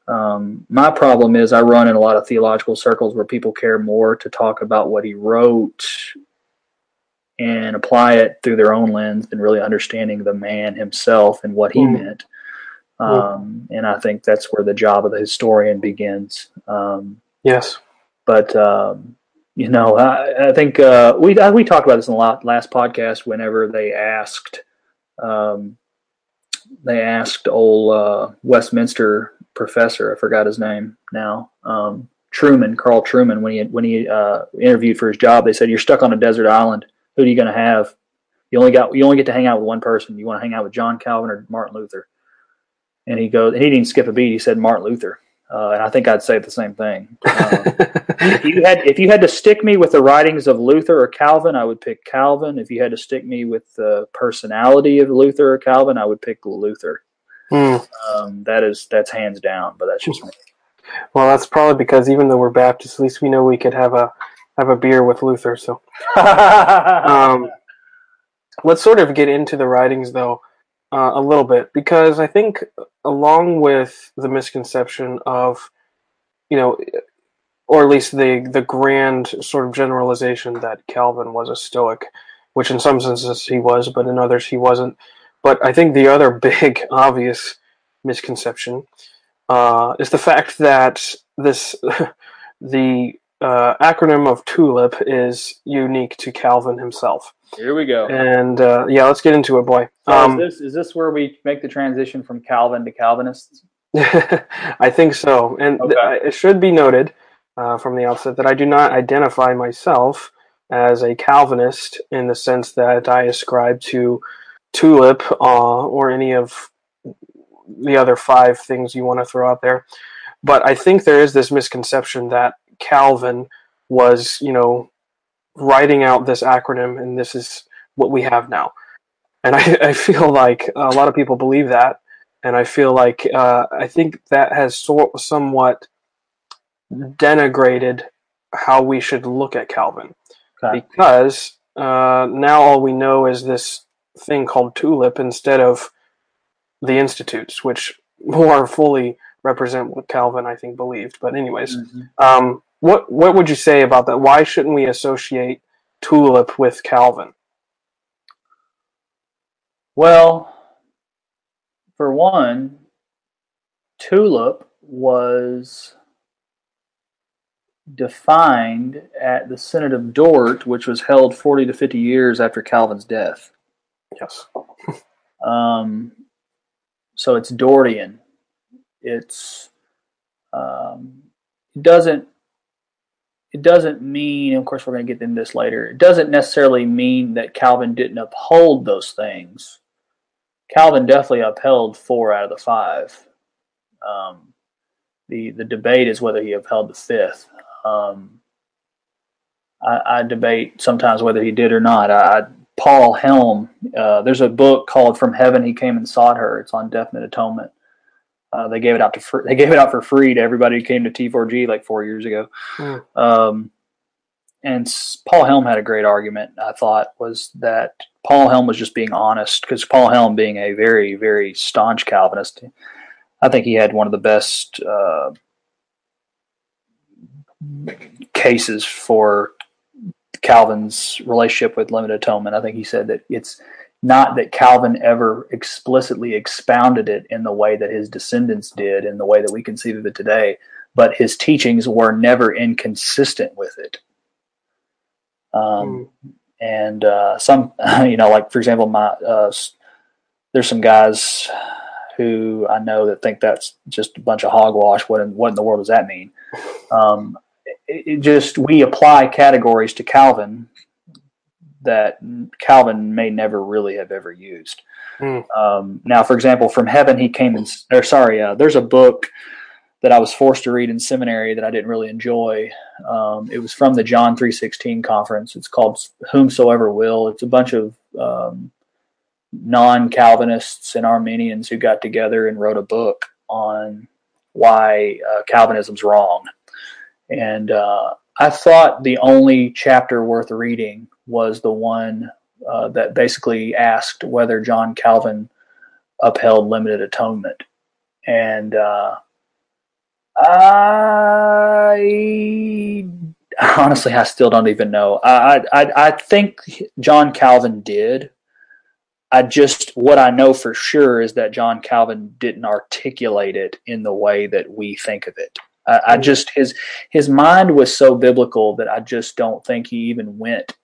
um, my problem is I run in a lot of theological circles where people care more to talk about what he wrote and apply it through their own lens than really understanding the man himself and what he mm. meant. Um, and I think that's where the job of the historian begins. Um, yes. But, um, you know, I, I think uh, we we talked about this in the last podcast. Whenever they asked, um, they asked old uh, Westminster professor. I forgot his name now. Um, Trueman, Carl Trueman, when he when he uh, interviewed for his job, they said, "You're stuck on a desert island. Who are you going to have? You only got you only get to hang out with one person. You want to hang out with John Calvin or Martin Luther?" And he goes, and he didn't skip a beat. He said Martin Luther, uh, and I think I'd say the same thing. If you had if you had to stick me with the writings of Luther or Calvin, I would pick Calvin. If you had to stick me with the personality of Luther or Calvin, I would pick Luther. Hmm. Um, that is that's hands down, but that's just me. Well, that's probably because even though we're Baptists, at least we know we could have a have a beer with Luther. So, um, let's sort of get into the writings though uh, a little bit because I think along with the misconception of you know or at least the the grand sort of generalization that Calvin was a Stoic, which in some senses he was, but in others he wasn't. But I think the other big obvious misconception uh, is the fact that this the uh, acronym of TULIP is unique to Calvin himself. Here we go. And uh, yeah, let's get into it, boy. So Um, is this is this where we make the transition from Calvin to Calvinists? I think so. And th- it should be noted uh, from the outset that I do not identify myself as a Calvinist in the sense that I ascribe to tulip uh, or any of the other five things you want to throw out there. But I think there is this misconception that Calvin was, you know, writing out this acronym and this is what we have now. And I, I feel like a lot of people believe that and I feel like uh, I think that has so- somewhat denigrated how we should look at Calvin Okay. because uh, now all we know is this thing called tulip instead of the institutes, which more fully represent what Calvin I think believed. But anyways, Mhm. um, what what would you say about that? Why shouldn't we associate tulip with Calvin? Well, for one, tulip was defined at the Synod of Dort, which was held 40 to 50 years after Calvin's death. Yes. Um, so it's Dortian. It's um, it doesn't it doesn't mean. Of course, we're going to get into this later. It doesn't necessarily mean that Calvin didn't uphold those things. Calvin definitely upheld four out of the five. Um, the the debate is whether he upheld the fifth. Um, I, I debate sometimes whether he did or not. I, I Paul Helm. Uh, there's a book called "From Heaven He Came and Sought Her." It's on definite atonement. Uh, they gave it out to fr- they gave it out for free to everybody who came to T4G like four years ago. Hmm. Um, and s- Paul Helm had a great argument. I thought was that Paul Helm was just being honest because Paul Helm, being a very very staunch Calvinist, I think he had one of the best uh, cases for Calvin's relationship with limited atonement. I think he said that it's not that Calvin ever explicitly expounded it in the way that his descendants did, in the way that we conceive of it today, but his teachings were never inconsistent with it. Um, and uh, some, you know, like for example, my uh, there's some guys who I know that think that's just a bunch of hogwash. What in what in the world does that mean? Um, it, it just we apply categories to Calvin that Calvin may never really have ever used. Hmm. Um, now, for example, from heaven he came and or sorry, uh, there's a book that I was forced to read in seminary that I didn't really enjoy. Um, it was from the John three sixteen conference. It's called Whosoever Will. It's a bunch of um, non Calvinists and Arminians who got together and wrote a book on why uh, Calvinism's wrong. And uh, I thought the only chapter worth reading was the one uh, that basically asked whether John Calvin upheld limited atonement. And uh, I honestly, I still don't even know. I, I, I think John Calvin did. I just what I know for sure is that John Calvin didn't articulate it in the way that we think of it. I, I just his his mind was so biblical that I just don't think he even went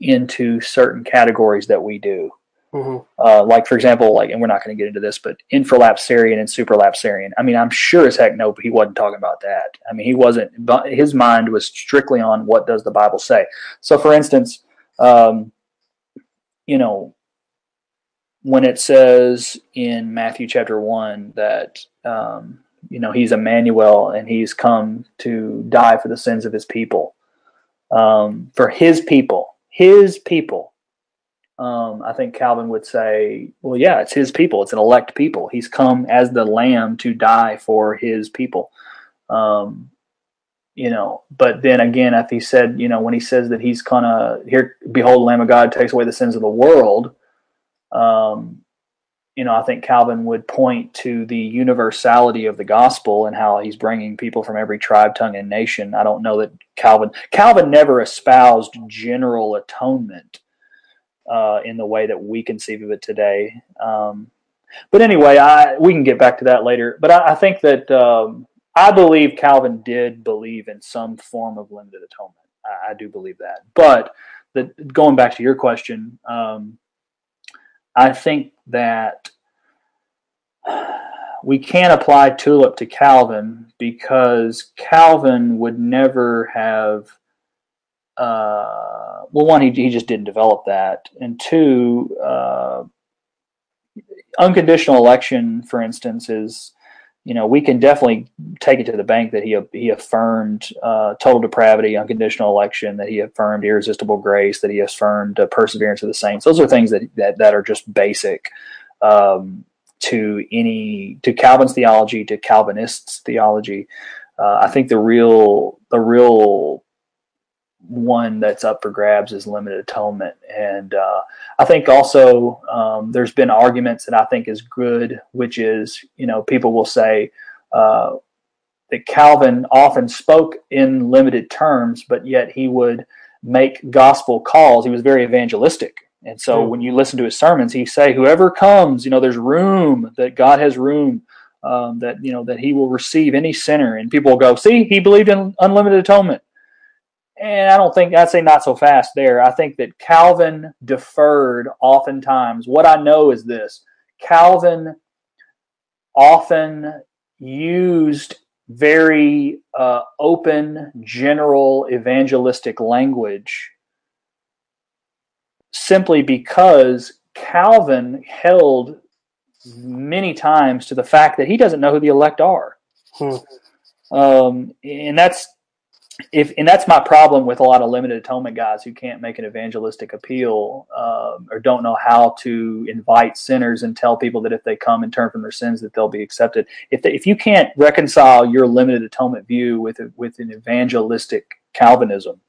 into certain categories that we do. Mhm. Uh, like for example, like and we're not going to get into this, but infralapsarian and supralapsarian. I mean, I'm sure as heck no, he wasn't talking about that. I mean, he wasn't. But his mind was strictly on what does the Bible say. So, for instance, um, you know, when it says in Matthew chapter one that um, you know, he's Emmanuel and he's come to die for the sins of his people. Um, for his people, his people. Um, I think Calvin would say, well, yeah, it's his people. It's an elect people. He's come as the lamb to die for his people. Um, you know, but then again, if he said, you know, when he says that he's gonna here, behold, the Lamb of God takes away the sins of the world. Um, you know, I think Calvin would point to the universality of the gospel and how he's bringing people from every tribe, tongue, and nation. I don't know that Calvin Calvin never espoused general atonement uh, in the way that we conceive of it today. Um, but anyway, I we can get back to that later. But I, I think that um, I believe Calvin did believe in some form of limited atonement. I, I do believe that. But the, going back to your question, um, I think that we can't apply tulip to Calvin because Calvin would never have. Uh, well, one, he, he just didn't develop that, and two, uh, unconditional election, for instance, is you know, we can definitely take it to the bank that he he affirmed uh, total depravity, unconditional election, that he affirmed irresistible grace, that he affirmed uh, perseverance of the saints. Those are things that that, that are just basic um, to any to Calvin's theology, to Calvinists' theology. Uh, I think the real the real one that's up for grabs is limited atonement. And uh, I think also um, there's been arguments that I think is good, which is, you know, people will say uh, that Calvin often spoke in limited terms, but yet he would make gospel calls. He was very evangelistic. And so mm. when you listen to his sermons, he say, whoever comes, you know, there's room, that God has room. Um, that you know that he will receive any sinner, and people will go, see, he believed in unlimited atonement and I don't think I'd say not so fast there. I think that Calvin deferred oftentimes. What I know is this Calvin often used very uh, open, general evangelistic language simply because Calvin held many times to the fact that he doesn't know who the elect are. Hmm. Um, and that's if and that's my problem with a lot of limited atonement guys who can't make an evangelistic appeal um, or don't know how to invite sinners and tell people that if they come and turn from their sins that they'll be accepted. If they, if you can't reconcile your limited atonement view with with an evangelistic Calvinism,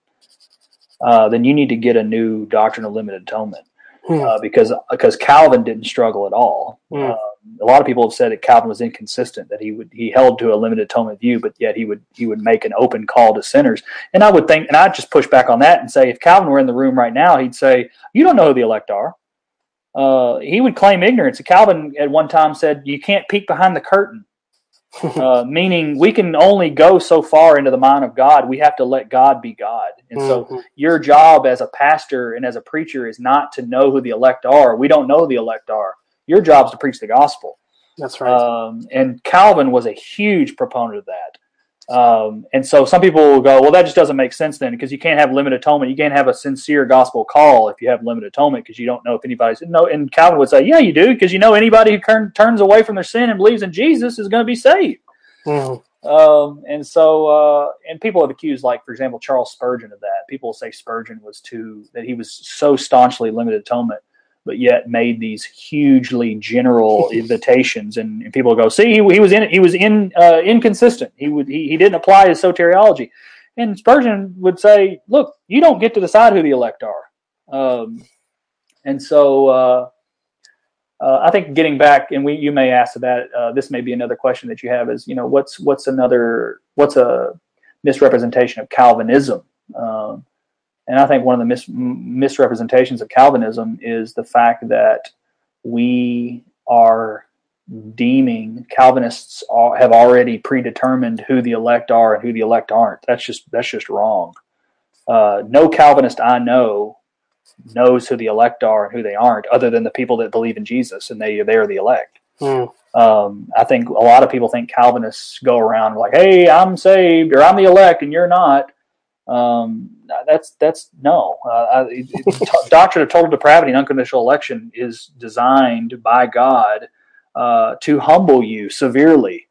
uh, then you need to get a new doctrine of limited atonement hmm. uh, because because Calvin didn't struggle at all. Hmm. Uh, a lot of people have said that Calvin was inconsistent, that he would he held to a limited atonement view, but yet he would he would make an open call to sinners. And I would think, and I'd just push back on that and say, if Calvin were in the room right now, he'd say, "You don't know who the elect are." Uh, he would claim ignorance. Calvin at one time said, "You can't peek behind the curtain," uh, meaning we can only go so far into the mind of God. We have to let God be God. And mm-hmm. so, your job as a pastor and as a preacher is not to know who the elect are. We don't know who the elect are your job is to preach the gospel. That's right. Um, and Calvin was a huge proponent of that. Um, and so some people will go, well, that just doesn't make sense then because you can't have limited atonement. You can't have a sincere gospel call if you have limited atonement because you don't know if anybody's no. And Calvin would say, yeah, you do because you know anybody who turn, turns away from their sin and believes in Jesus is going to be saved. Mm-hmm. Um, and so, uh, and people have accused, like for example, Charles Spurgeon of that. People say Spurgeon was too that he was so staunchly limited atonement but yet made these hugely general invitations, and, and, people go, "See, he, he was in he was in uh, inconsistent. He would he, he didn't apply his soteriology." And Spurgeon would say, "Look, you don't get to decide who the elect are." Um, and so uh, uh, I think getting back, and we you may ask that uh, this may be another question that you have is you know what's what's another what's a misrepresentation of Calvinism. Um, and I think one of the mis- misrepresentations of Calvinism is the fact that we are deeming Calvinists are, have already predetermined who the elect are and who the elect aren't. That's just that's just wrong. Uh, no Calvinist I know knows who the elect are and who they aren't, other than the people that believe in Jesus and they they are the elect. Mm. Um, I think a lot of people think Calvinists go around like, "Hey, I'm saved," or "I'm the elect," and you're not. Um, that's that's no. Uh, t- doctrine of total depravity and unconditional election is designed by God uh, to humble you severely.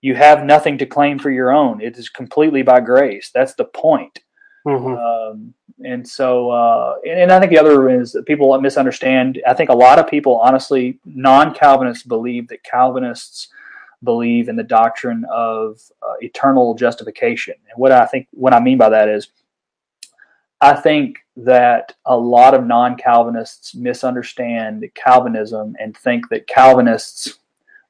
you have nothing to claim for your own. It is completely by grace. That's the point. Mm-hmm. Um, and so, uh, and, and, I think the other is that people misunderstand. I think a lot of people, honestly, non-Calvinists believe that Calvinists believe in the doctrine of uh, eternal justification. And what I think, what I mean by that is, I think that a lot of non-Calvinists misunderstand Calvinism and think that Calvinists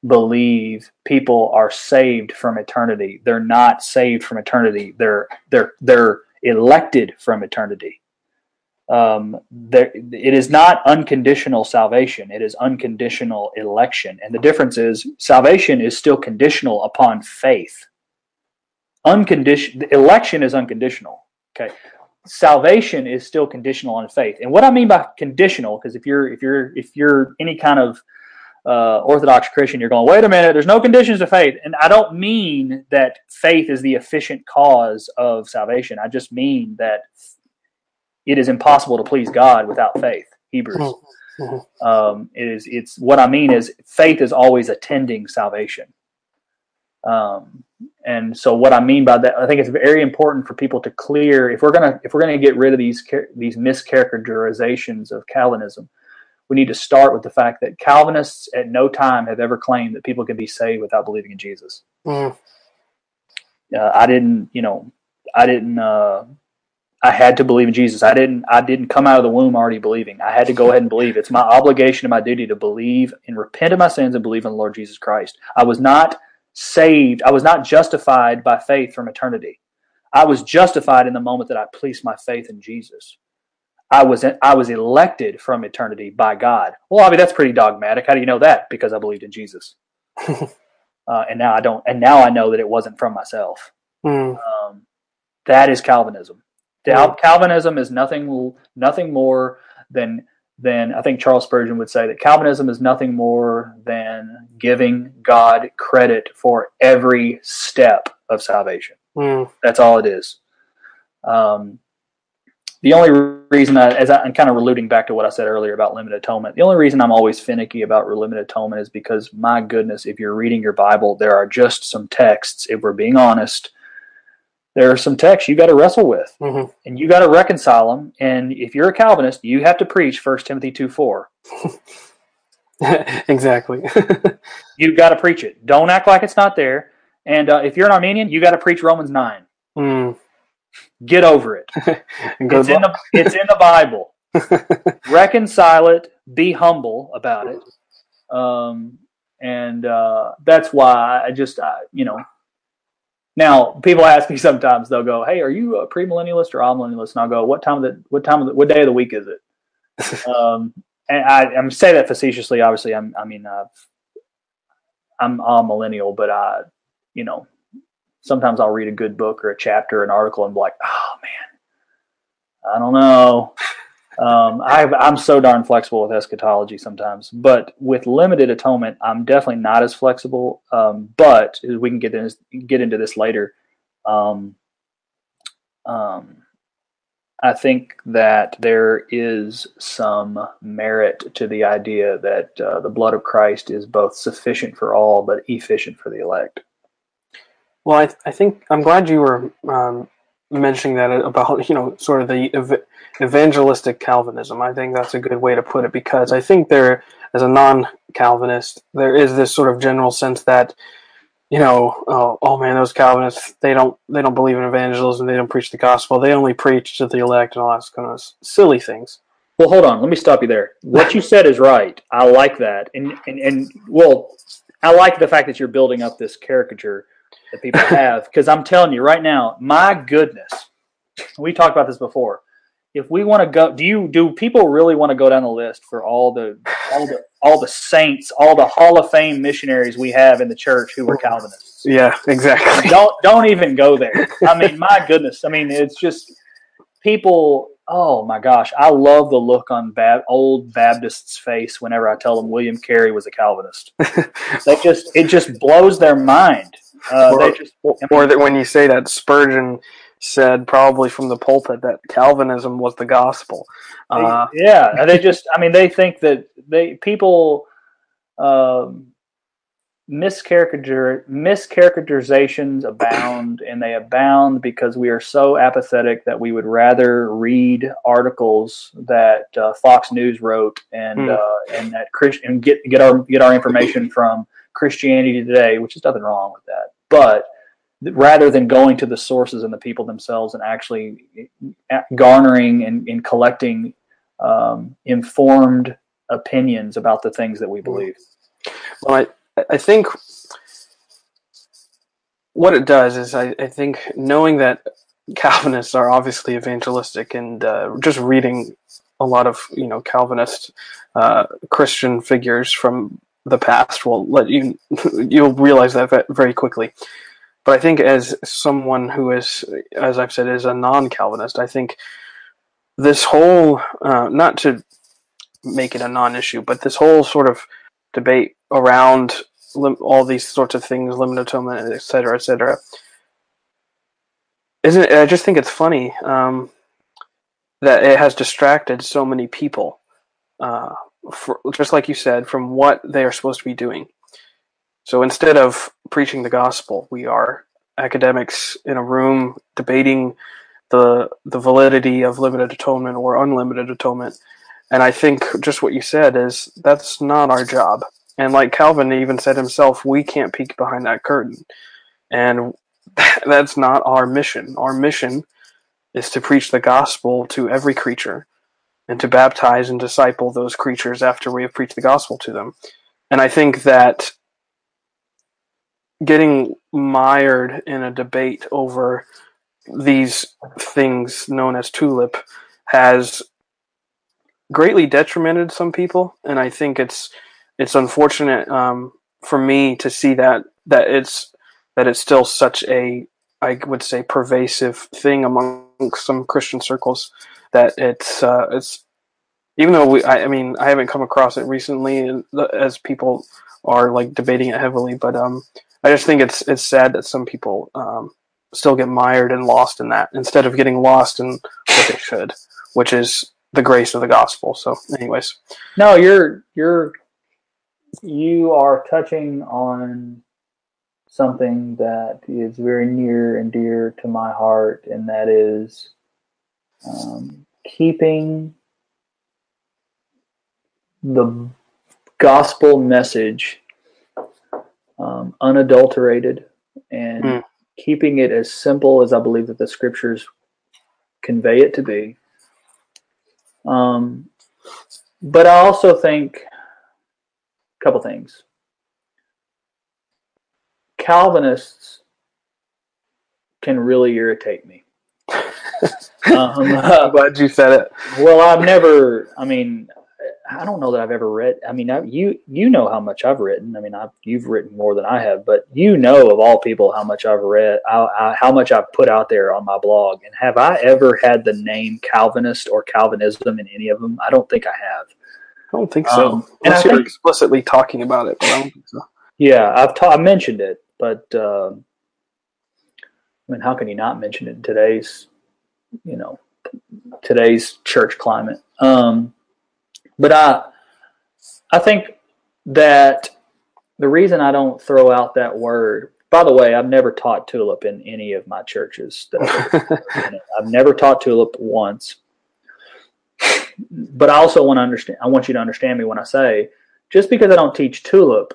believe people are saved from eternity. They're not saved from eternity. They're they're they're elected from eternity. Um, there, it is not unconditional salvation. It is unconditional election, and the difference is salvation is still conditional upon faith. Unconditional election is unconditional. Okay, salvation is still conditional on faith. And what I mean by conditional, because if you're if you're if you're any kind of uh, Orthodox Christian, you're going, wait a minute, there's no conditions to faith. And I don't mean that faith is the efficient cause of salvation. I just mean that it is impossible to please God without faith. Hebrews. Mm-hmm. mm-hmm. Um, it is. It's what I mean is faith is always attending salvation. Um, and so what I mean by that, I think it's very important for people to clear if we're gonna if we're gonna get rid of these these mischaracterizations of Calvinism we need to start with the fact that Calvinists at no time have ever claimed that people can be saved without believing in Jesus. Mm. Uh, I didn't, you know, I didn't. Uh, I had to believe in Jesus. I didn't. I didn't come out of the womb already believing. I had to go ahead and believe. It's my obligation and my duty to believe and repent of my sins and believe in the Lord Jesus Christ. I was not saved. I was not justified by faith from eternity. I was justified in the moment that I placed my faith in Jesus. I was I was elected from eternity by God. Well, I mean that's pretty dogmatic. How do you know that? Because I believed in Jesus, uh, and now I don't. And now I know that it wasn't from myself. Mm. Um, that is Calvinism. Mm. Calvinism is nothing nothing more than than I think Charles Spurgeon would say that Calvinism is nothing more than giving God credit for every step of salvation. Mm. That's all it is. Um, the only reason I, as I, am kind of alluding back to what I said earlier about limited atonement, the only reason I'm always finicky about limited atonement is because my goodness, if you're reading your Bible, there are just some texts. If we're being honest, there are some texts you got to wrestle with, mm-hmm. and you got to reconcile them. And if you're a Calvinist, you have to preach First Timothy two four. exactly. you got to preach it. Don't act like it's not there. And uh, if you're an Arminian you got to preach Romans nine. Mm. Get over it. it's, in the, it's in the Bible. Reconcile it. Be humble about it. Um, and uh, that's why I just, uh, you know, now people ask me sometimes. They'll go, "Hey, are you a premillennialist or amillennialist?" And I'll go, "What time of the what time of the, what day of the week is it?" um, and I, I'm say that facetiously. Obviously, I'm. I mean, uh, I'm a millennial, but I, you know, sometimes I'll read a good book or a chapter, an article, and be like, oh man, I don't know. Um, I, am so darn flexible with eschatology sometimes, but with limited atonement, I'm definitely not as flexible. Um, but we can get this, get into this later. Um, um, I think that there is some merit to the idea that uh, the blood of Christ is both sufficient for all, but efficient for the elect. Well, I, th- I think I'm glad you were um, mentioning that about you know sort of the ev- evangelistic Calvinism. I think that's a good way to put it because I think there, as a non-Calvinist, there is this sort of general sense that you know, oh, oh man, those Calvinists they don't they don't believe in evangelism. They don't preach the gospel. They only preach to the elect and all that kind of silly things. Well, hold on. Let me stop you there. What you said is right. I like that, and and and well, I like the fact that you're building up this caricature that people have. Because I'm telling you right now, my goodness, we talked about this before. If we want to go, do you do people really want to go down the list for all the all the all the saints, all the Hall of Fame missionaries we have in the church who were Calvinists? Yeah, exactly. Don't don't even go there. I mean, my goodness. I mean, it's just people oh my gosh, I love the look on Bab- old Baptists' face whenever I tell them William Carey was a Calvinist. they just it just blows their mind. Uh, or, just, or that when you say that Spurgeon said probably from the pulpit that Calvinism was the gospel. Uh, yeah, they just I mean they think that they people um, miscaricature mischaracterizations abound and they abound because we are so apathetic that we would rather read articles that uh, Fox News wrote and mm. uh, and that Christ- and get get our get our information from Christianity Today, which is nothing wrong with that. But rather than going to the sources and the people themselves and actually uh, garnering and, and collecting um, informed opinions about the things that we believe. Well, I, I think what it does is I, I think knowing that Calvinists are obviously evangelistic and uh, just reading a lot of you know Calvinist uh, Christian figures from the past will let you you'll realize that very quickly. But I think as someone who is, as I've said, is a non-Calvinist, I think this whole uh, not to make it a non-issue, but this whole sort of debate around lim- all these sorts of things, limited atonement, et cetera, et cetera. Isn't I just think it's funny um, that it has distracted so many people, uh, for, just like you said, from what they are supposed to be doing. So instead of preaching the gospel, we are academics in a room debating the the validity of limited atonement or unlimited atonement and I think just what you said is that's not our job. And like Calvin even said himself, we can't peek behind that curtain. And that's not our mission. Our mission is to preach the gospel to every creature and to baptize and disciple those creatures after we have preached the gospel to them. And I think that getting mired in a debate over these things known as tulip has greatly detrimented some people, and I think it's it's unfortunate um, for me to see that that it's that it's still such a I would say pervasive thing among some Christian circles that it's uh, it's even though we I, I, mean I haven't come across it recently as people are like debating it heavily, but um I just think it's it's sad that some people um, still get mired and lost in that instead of getting lost in what they should, which is the grace of the gospel. So, anyways, no, you're you're you are touching on something that is very near and dear to my heart, and that is um, keeping the gospel message um, unadulterated and mm. keeping it as simple as I believe that the scriptures convey it to be um, but I also think a couple things. Calvinists can really irritate me. um, I'm glad you said it. Well, I've never. I mean, I don't know that I've ever read. I mean, I, you you know how much I've written. I mean, I've, you've written more than I have, but you know of all people how much I've read, I, I, how much I've put out there on my blog. And have I ever had the name Calvinist or Calvinism in any of them? I don't think I have. I don't think so. Um, Unless you're think, explicitly talking about it, but I don't think so. Yeah, I've ta- I mentioned it, but uh, I mean, how can you not mention it in today's, you know, today's church climate? Um, but I, I think that the reason I don't throw out that word. By the way, I've never taught tulip in any of my churches. I've, I've never taught tulip once. But I also want to understand. I want you to understand me when I say, just because I don't teach tulip,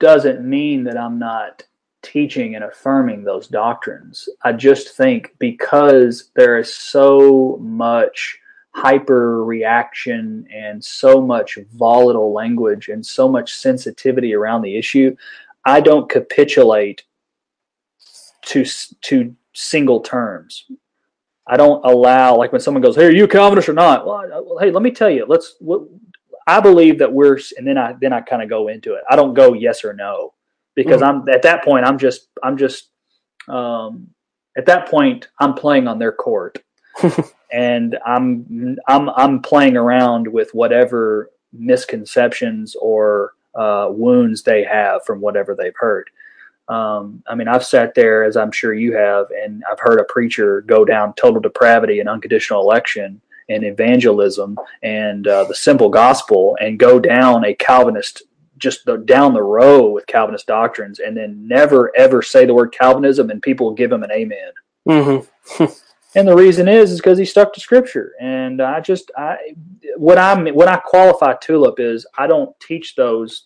doesn't mean that I'm not teaching and affirming those doctrines. I just think because there is so much hyper reaction and so much volatile language and so much sensitivity around the issue, I don't capitulate to to single terms. I don't allow like when someone goes, "Hey, are you a Calvinist or not?" Well, I, well hey, let me tell you. Let's. What, I believe that we're, and then I then I kind of go into it. I don't go yes or no because mm-hmm. I'm at that point. I'm just I'm just um, at that point I'm playing on their court. and I'm I'm I'm playing around with whatever misconceptions or uh, wounds they have from whatever they've heard. Um, I mean, I've sat there, as I'm sure you have, and I've heard a preacher go down total depravity and unconditional election and evangelism and uh, the simple gospel and go down a Calvinist just the, down the row with Calvinist doctrines, and then never ever say the word Calvinism, and people give him an amen. Mm-hmm. and the reason is is because he stuck to Scripture. And I just I what I when I qualify tulip is I don't teach those.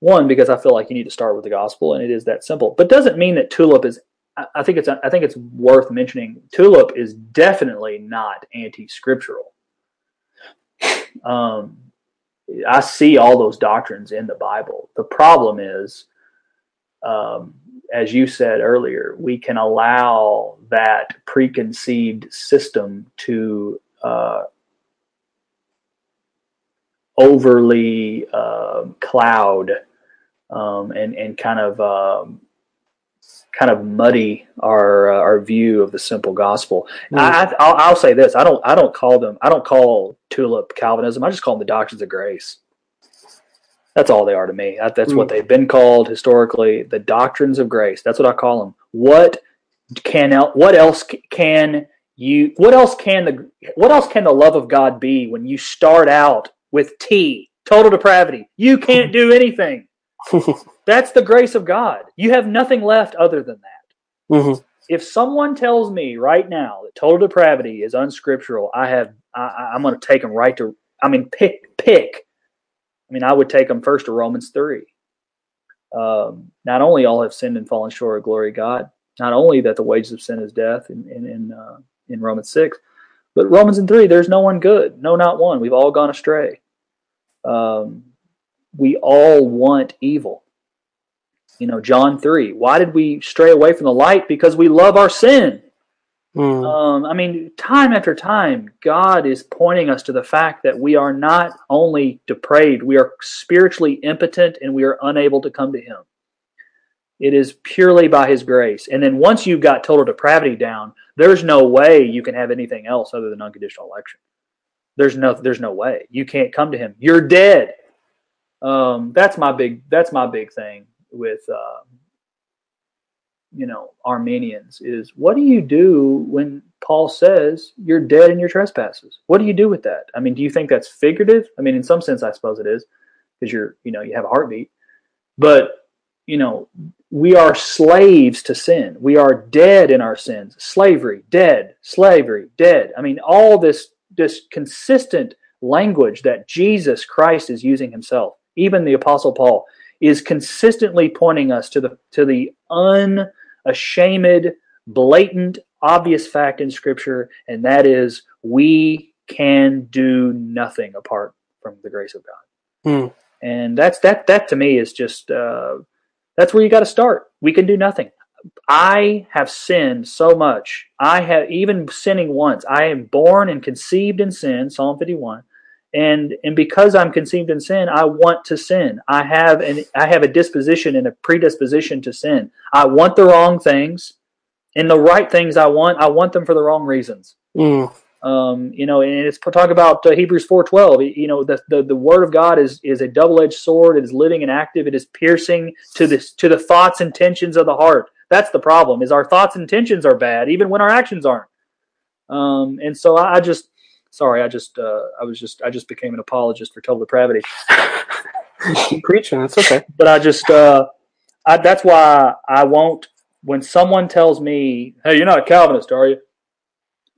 One because I feel like you need to start with the gospel, and it is that simple. But doesn't mean that tulip is I think it's I think it's worth mentioning. Tulip is definitely not anti-scriptural. Um, I see all those doctrines in the Bible. The problem is, um, as you said earlier, we can allow that preconceived system to uh, overly uh, cloud um, and and kind of um, kind of muddy our uh, our view of the simple gospel. Mm. I, will say this: I don't I don't call them I don't call tulip Calvinism. I just call them the doctrines of grace. That's all they are to me. That's mm. what they've been called historically. The doctrines of grace. That's what I call them. What can what else can you what else can the what else can the love of God be when you start out with T total depravity? You can't do anything. That's the grace of God. You have nothing left other than that. Mm-hmm. If someone tells me right now that total depravity is unscriptural, I have I, am going to take them right to. I mean, pick pick. I mean, I would take them first to Romans three. Um, not only all have sinned and fallen short of glory of God, not only that the wages of sin is death in in in, uh, in Romans six, but Romans in three, there's no one good, no, not one. We've all gone astray. Um, we all want evil. You know, John 3. Why did we stray away from the light? Because we love our sin. Mm. Um, I mean, time after time, God is pointing us to the fact that we are not only depraved, we are spiritually impotent and we are unable to come to Him. It is purely by His grace. And then once you've got total depravity down, there's no way you can have anything else other than unconditional election. There's no, there's no way you can't come to Him. You're dead. Um, that's my big, that's my big thing with uh, you know Arminians is what do you do when Paul says you're dead in your trespasses? What do you do with that? I mean, do you think that's figurative? I mean, in some sense, I suppose it is because you're you know you have a heartbeat, but you know we are slaves to sin. We are dead in our sins. Slavery, dead. Slavery, dead. I mean, all this this consistent language that Jesus Christ is using himself. Even the Apostle Paul is consistently pointing us to the to the unashamed, blatant, obvious fact in Scripture, and that is we can do nothing apart from the grace of God. Hmm. And that's that. That to me is just uh, that's where you got to start. We can do nothing. I have sinned so much. I have even sinning once. I am born and conceived in sin. Psalm fifty-one and and because I'm conceived in sin, I want to sin. I have an I have a disposition and a predisposition to sin. I want the wrong things, and the right things I want, I want them for the wrong reasons. Mm. Um, you know, and it's talk about uh, Hebrews four twelve. You know, the, the the word of God is is a double edged sword. It is living and active. It is piercing to this to the thoughts and intentions of the heart. That's the problem. Is our thoughts and intentions are bad, even when our actions aren't. Um, and so I, I just sorry, I just uh, I was just I just became an apologist for total depravity. Keep preaching. That's okay. But I just uh, I, that's why I won't. When someone tells me, "Hey, you're not a Calvinist, are you?"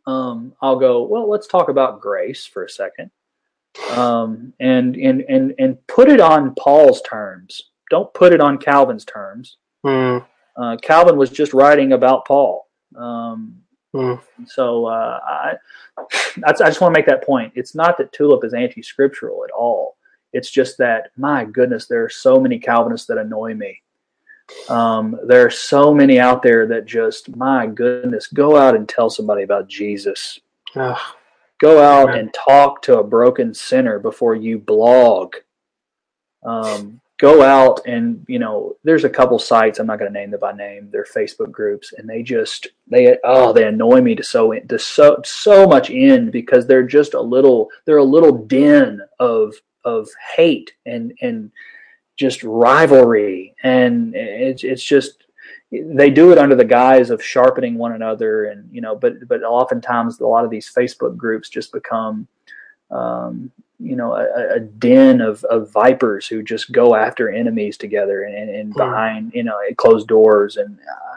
Um, I'll go. Well, let's talk about grace for a second, um, and and and and put it on Paul's terms. Don't put it on Calvin's terms. Mm. Uh, Calvin was just writing about Paul. Um, Mm. So uh, I, I just want to make that point. It's not that Tulip is anti-scriptural at all. It's just that my goodness, there are so many Calvinists that annoy me. Um, there are so many out there that just my goodness, go out and tell somebody about Jesus. Ugh. Go out and talk to a broken sinner before you blog. Um, go out and you know there's a couple sites i'm not going to name them by name they're facebook groups and they just they oh they annoy me to so to so so much in because they're just a little they're a little den of of hate and and just rivalry. And it's it's just they do it under the guise of sharpening one another and you know but but oftentimes a lot of these facebook groups just become um, you know a, a den of, of vipers who just go after enemies together and, and, and mm. behind you know closed doors and uh,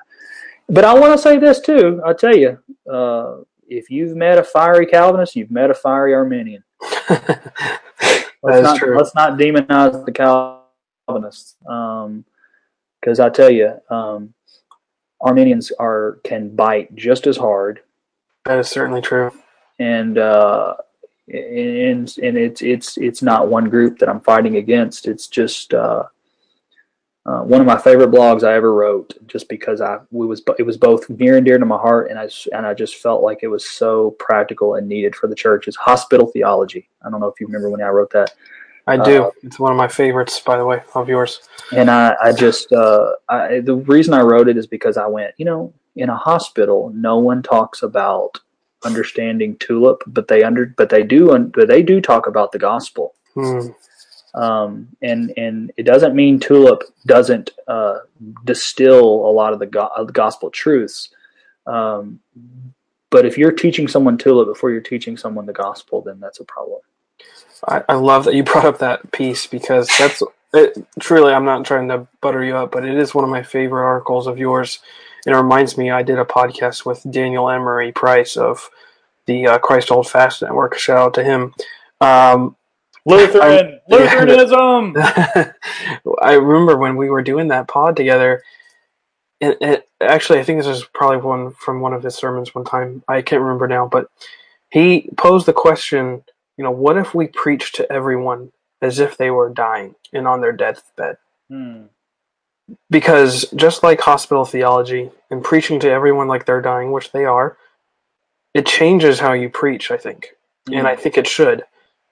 but I want to say this too. I'll tell you, uh, if you've met a fiery Calvinist, you've met a fiery Arminian. let's not, true. Let's not demonize the Calvinists, because um, I tell you, um, Arminians are can bite just as hard. That is certainly true. And uh, and and it's it's it's not one group that I'm fighting against. It's just uh, uh, one of my favorite blogs I ever wrote, just because I we was it was both near and dear to my heart, and I and I just felt like it was so practical and needed for the church. Is hospital theology. I don't know if you remember when I wrote that. I do. Uh, it's one of my favorites, by the way, of yours. And I, I just, uh, I, the reason I wrote it is because I went, you know, in a hospital, no one talks about understanding tulip, but they under, but they do, but they do talk about the gospel. Hmm. Um, and and it doesn't mean tulip doesn't uh, distill a lot of the, go- gospel truths. Um, but if you're teaching someone tulip before you're teaching someone the gospel, then that's a problem. I, I love that you brought up that piece because that's it, truly. I'm not trying to butter you up, but it is one of my favorite articles of yours. It reminds me, I did a podcast with Daniel Emery Price of the uh, Christ Hold Fast Network. Shout out to him. Um, Lutheran, Lutheranism. I remember when we were doing that pod together. And, and actually, I think this is probably one from one of his sermons one time. I can't remember now, but he posed the question you know, what if we preach to everyone as if they were dying and on their deathbed? Hmm. Because just like hospital theology and preaching to everyone like they're dying, which they are, it changes how you preach, I think. Hmm. And I think it should.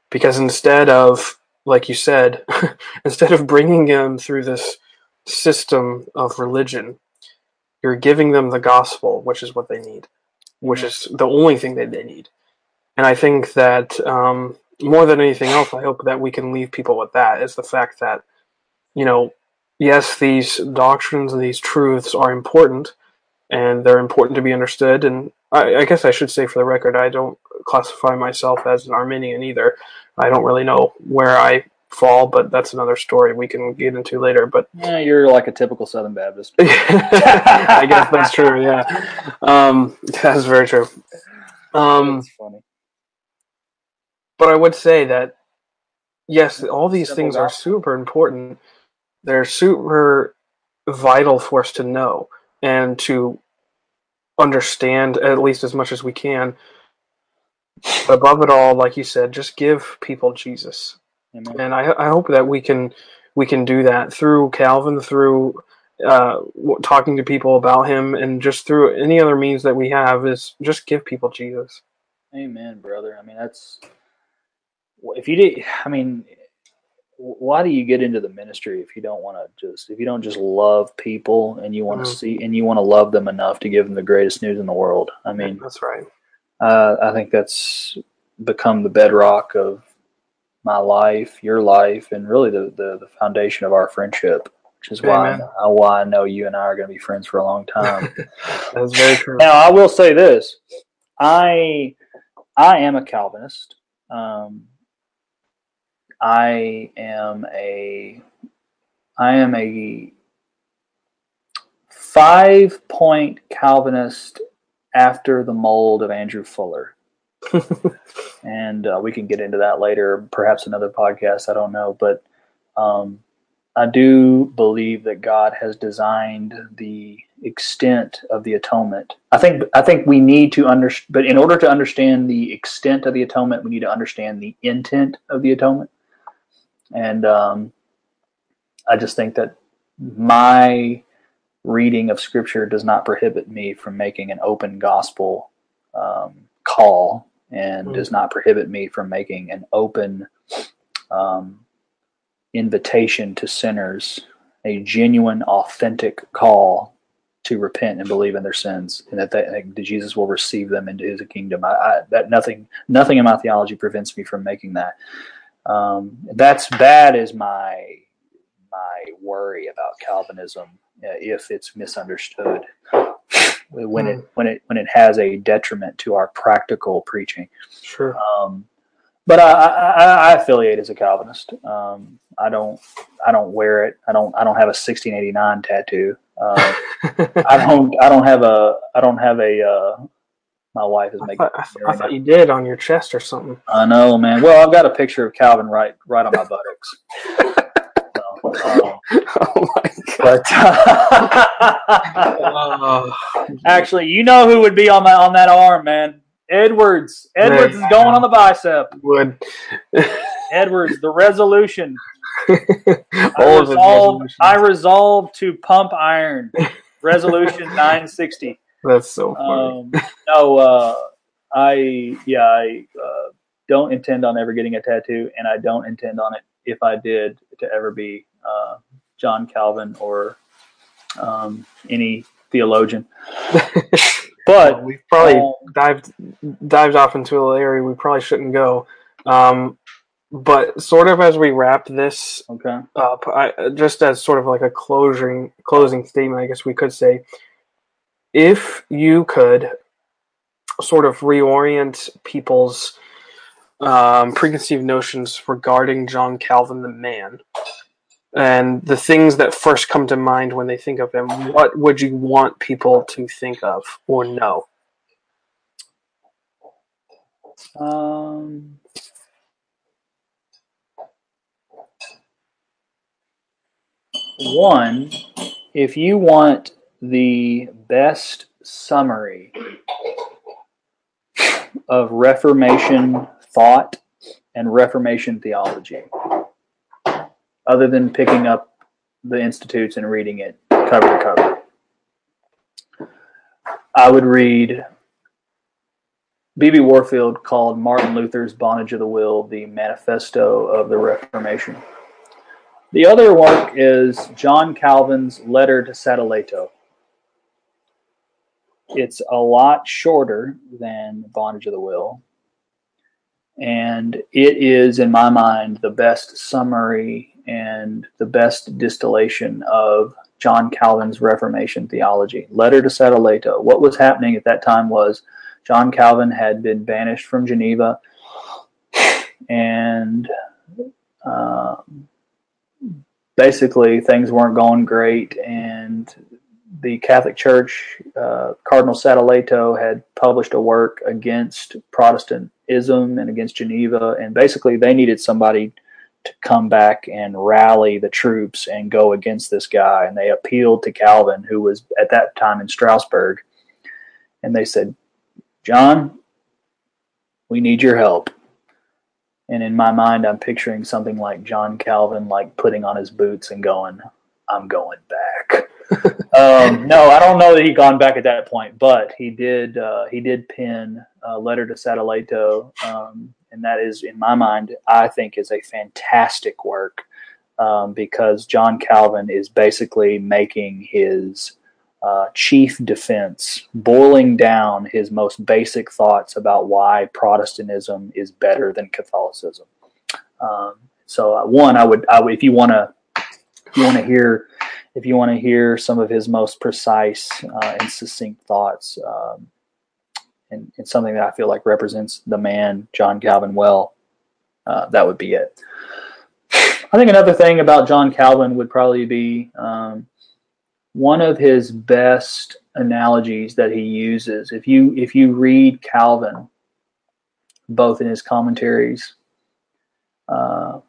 Because instead of, like you said, instead of bringing them through this system of religion, you're giving them the gospel, which is what they need, which hmm. is the only thing that they need. And I think that um, more than anything else, I hope that we can leave people with that is the fact that, you know, yes, these doctrines and these truths are important and they're important to be understood. And I, I, guess I should say for the record, I don't classify myself as an Arminian either. I don't really know where I fall, but that's another story we can get into later. But yeah, you're like a typical Southern Baptist. I guess that's true. Yeah, um, that's very true. Um, that's funny. But I would say that yes, all these things are super important. They're super vital for us to know and to understand at least as much as we can. But above it all, like you said, just give people Jesus. Amen. And I, I hope that we can we can do that through Calvin, through uh, talking to people about him, and just through any other means that we have is just give people Jesus. Amen, brother. I mean, that's if you did, I mean, why do you get into the ministry if you don't want to just if you don't just love people and you want to mm-hmm. see and you want to love them enough to give them the greatest news in the world? I mean, that's right. Uh, I think that's become the bedrock of my life, your life, and really the the, the foundation of our friendship. Which is why I, why I know you and I are going to be friends for a long time. that's very true. Now I will say this: I I am a Calvinist. Um, I am a I am a five point Calvinist after the mold of Andrew Fuller. and uh, we can get into that later, perhaps another podcast. I don't know, but um, I do believe that God has designed the extent of the atonement. I think I think we need to understand, but in order to understand the extent of the atonement, we need to understand the intent of the atonement. And um, I just think that my reading of Scripture does not prohibit me from making an open gospel um, call and mm. does not prohibit me from making an open um, invitation to sinners, a genuine, authentic call to repent and believe in their sins, and that, they, that Jesus will receive them into His kingdom. I, I, that nothing, nothing in my theology prevents me from making that. Um, that's that is my my worry about Calvinism uh, if it's misunderstood when it hmm. when it when it has a detriment to our practical preaching. Sure. Um, but I, I, I affiliate as a Calvinist. Um, I don't I don't wear it. I don't I don't have a 1689 tattoo. Uh, I don't I don't have a I don't have a. Uh, my wife is I making. thought, I, th- I thought you did on your chest or something. I know, man. Well, I've got a picture of Calvin right right on my buttocks. Um, oh my god! but Oh, actually, you know who would be on that on that arm, man? Edwards. Edwards is going on the bicep. would Edwards, the resolution. I all of his resolved. I resolved to pump iron. Resolution 960. That's so funny. Um, no, uh, I yeah, I uh, don't intend on ever getting a tattoo, and I don't intend on it if I did to ever be uh, John Calvin or um, any theologian. But we've probably um, dived dived off into an area we probably shouldn't go. Um, but sort of as we wrap this okay, up, I, just as sort of like a closing closing statement, I guess we could say, if you could sort of reorient people's um, preconceived notions regarding John Calvin the man, and the things that first come to mind when they think of him, what would you want people to think of or know? um, one, if you want the best summary of Reformation thought and Reformation theology, other than picking up the Institutes and reading it cover to cover, I would read B.B. Warfield called Martin Luther's Bondage of the Will the Manifesto of the Reformation. The other work is John Calvin's Letter to Sadoleto. It's a lot shorter than Bondage of the Will, and it is, in my mind, the best summary and the best distillation of John Calvin's Reformation theology. Letter to Sadoleto. What was happening at that time was John Calvin had been banished from Geneva, and um, basically things weren't going great. And the Catholic Church, uh, Cardinal Sadoleto, had published a work against Protestantism and against Geneva, and basically they needed somebody to come back and rally the troops and go against this guy. And they appealed to Calvin, who was at that time in Strasbourg, and they said, John, we need your help. And in my mind, I'm picturing something like John Calvin, like putting on his boots and going, I'm going back. Um, no, I don't know that he'd gone back at that point, but he did. Uh, he did pen a letter to Sadoleto, um, and that is, in my mind, I think is a fantastic work um, because John Calvin is basically making his uh, chief defense, boiling down his most basic thoughts about why Protestantism is better than Catholicism. Um, so, uh, one, I would, I would if you want to, you want to hear, if you want to hear some of his most precise uh, and succinct thoughts, um, and, and something that I feel like represents the man John Calvin well, uh, that would be it. I think another thing about John Calvin would probably be um, one of his best analogies that he uses. If you if you read Calvin, both in his commentaries uh,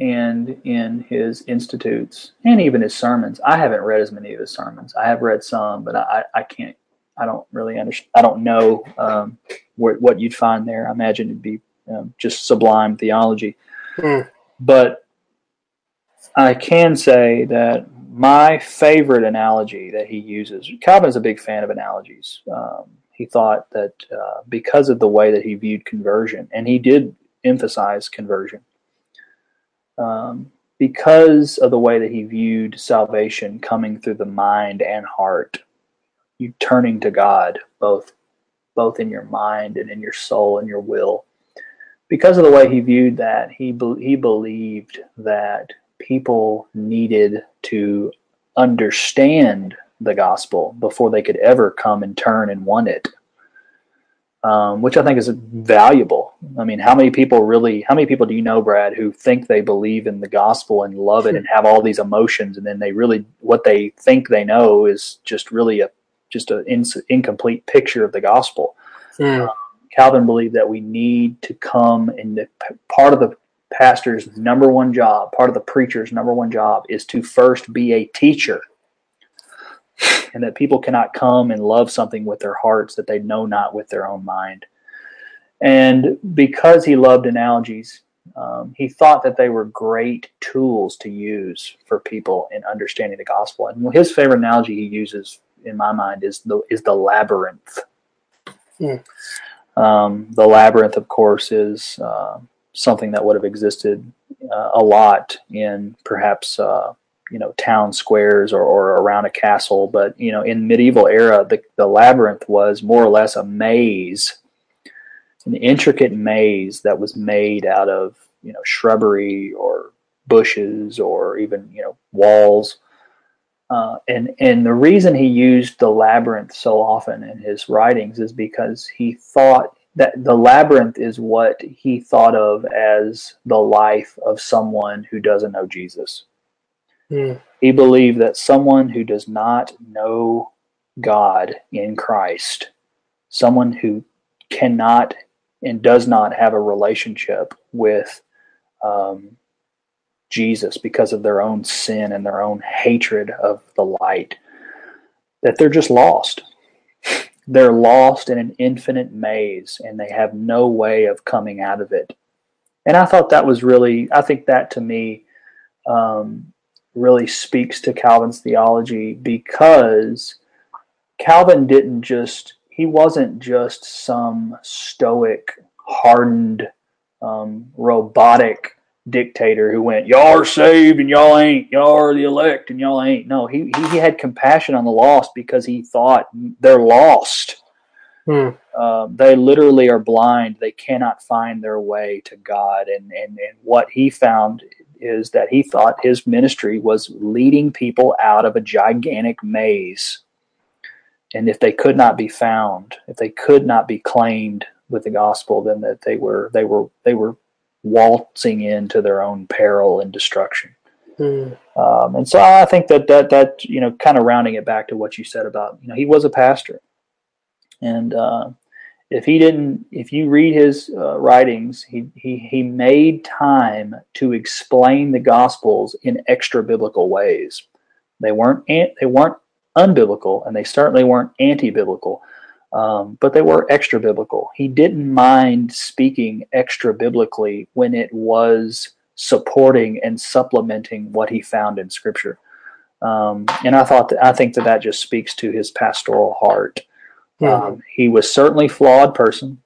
and in his institutes, and even his sermons, I haven't read as many of his sermons. I have read some, but I, I can't. I don't really understand. I don't know um, where, what you'd find there. I imagine it'd be um, just sublime theology, Hmm. but I can say that my favorite analogy that he uses, Calvin's a big fan of analogies. Um, he thought that uh, because of the way that he viewed conversion, and he did emphasize conversion, um, because of the way that he viewed salvation coming through the mind and heart, you turning to God both both in your mind and in your soul and your will. Because of the way he viewed that, he be- he believed that people needed to understand the gospel before they could ever come and turn and want it, um, which I think is valuable. I mean, how many people really, how many people do you know, Brad, who think they believe in the gospel and love it and have all these emotions, and then they really, what they think they know is just really a, just an in, incomplete picture of the gospel. Mm. Um, Calvin believed that we need to come and the, part of the pastor's number one job, part of the preacher's number one job is to first be a teacher. And that people cannot come and love something with their hearts that they know not with their own mind. And because he loved analogies, um, he thought that they were great tools to use for people in understanding the gospel. And his favorite analogy he uses, in my mind, is the is the labyrinth. Mm. Um, the labyrinth, of course, is uh, something that would have existed uh, a lot in perhaps uh, you know town squares or, or around a castle. But you know, in medieval era, the the labyrinth was more or less a maze an intricate maze that was made out of you know shrubbery or bushes or even you know walls. Uh, and and the reason he used the labyrinth so often in his writings is because he thought that the labyrinth is what he thought of as the life of someone who doesn't know Jesus. Mm. He believed that someone who does not know God in Christ, someone who cannot and does not have a relationship with um, Jesus because of their own sin and their own hatred of the light, that they're just lost. They're lost in an infinite maze and they have no way of coming out of it. And I thought that was really, I think that to me um, really speaks to Calvin's theology because Calvin didn't just he wasn't just some stoic, hardened, um, robotic dictator who went, "Y'all are saved and y'all ain't. Y'all are the elect and y'all ain't." No, he he had compassion on the lost because he thought they're lost. Hmm. Uh, they literally are blind. They cannot find their way to God. And, and, and what he found is that he thought his ministry was leading people out of a gigantic maze and if they could not be found, if they could not be claimed with the gospel, then that they were they were they were waltzing into their own peril and destruction. Mm. Um, and so I think that that that you know, kind of rounding it back to what you said about you know he was a pastor, and uh, if he didn't, if you read his uh, writings, he he he made time to explain the gospels in extra biblical ways. They weren't they weren't unbiblical, and they certainly weren't anti biblical, um, but they were extra biblical. He didn't mind speaking extra biblically when it was supporting and supplementing what he found in Scripture. Um, and I thought that, I think that that just speaks to his pastoral heart. Mm-hmm. Um, he was certainly flawed person,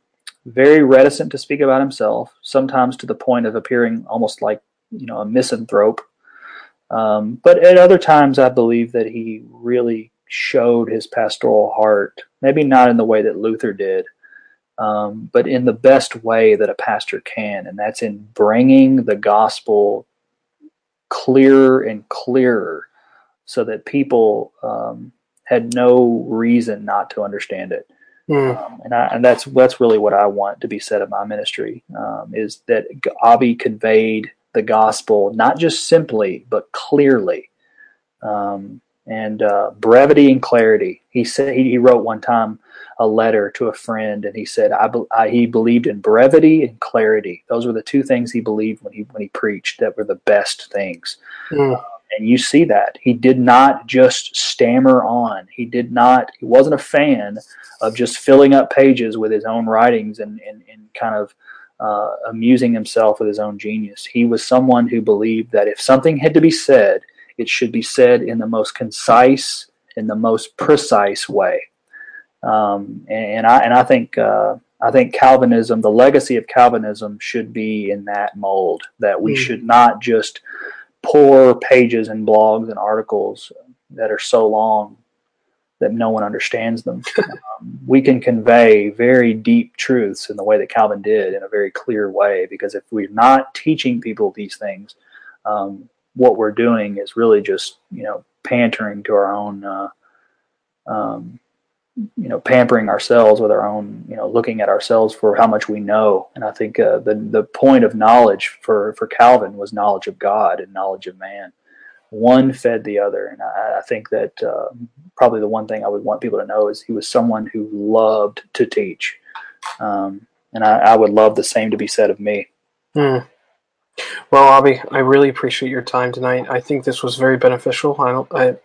very reticent to speak about himself, sometimes to the point of appearing almost like you know a misanthrope. Um, but at other times, I believe that he really showed his pastoral heart, maybe not in the way that Luther did, um, but in the best way that a pastor can, and that's in bringing the gospel clearer and clearer so that people um, had no reason not to understand it. Mm. Um, and, I, and that's that's really what I want to be said of my ministry um, is that Avi conveyed the gospel, not just simply, but clearly. Um, and uh, brevity and clarity. He said he, he, wrote one time a letter to a friend, and he said I, I, he believed in brevity and clarity. Those were the two things he believed when he when he preached that were the best things. Mm. And you see that he did not just stammer on. He did not. He wasn't a fan of just filling up pages with his own writings and and, and kind of uh, amusing himself with his own genius. He was someone who believed that if something had to be said, it should be said in the most concise, in the most precise way. Um, and, and, I and I think uh, I think Calvinism, the legacy of Calvinism, should be in that mold. That we mm. should not just pour pages and blogs and articles that are so long that no one understands them. um, we can convey very deep truths in the way that Calvin did in a very clear way because if we're not teaching people these things, um, what we're doing is really just, you know, pandering to our own uh, um, you know pampering ourselves with our own you know looking at ourselves for how much we know. And i think uh, the the point of knowledge for for calvin was knowledge of god and knowledge of man. One fed the other. And i, I think that uh, probably the one thing i would want people to know is he was someone who loved to teach. Um, and I, I, would love the same to be said of me. Hmm. well Avi, i really appreciate your time tonight. I think this was very beneficial. I don't i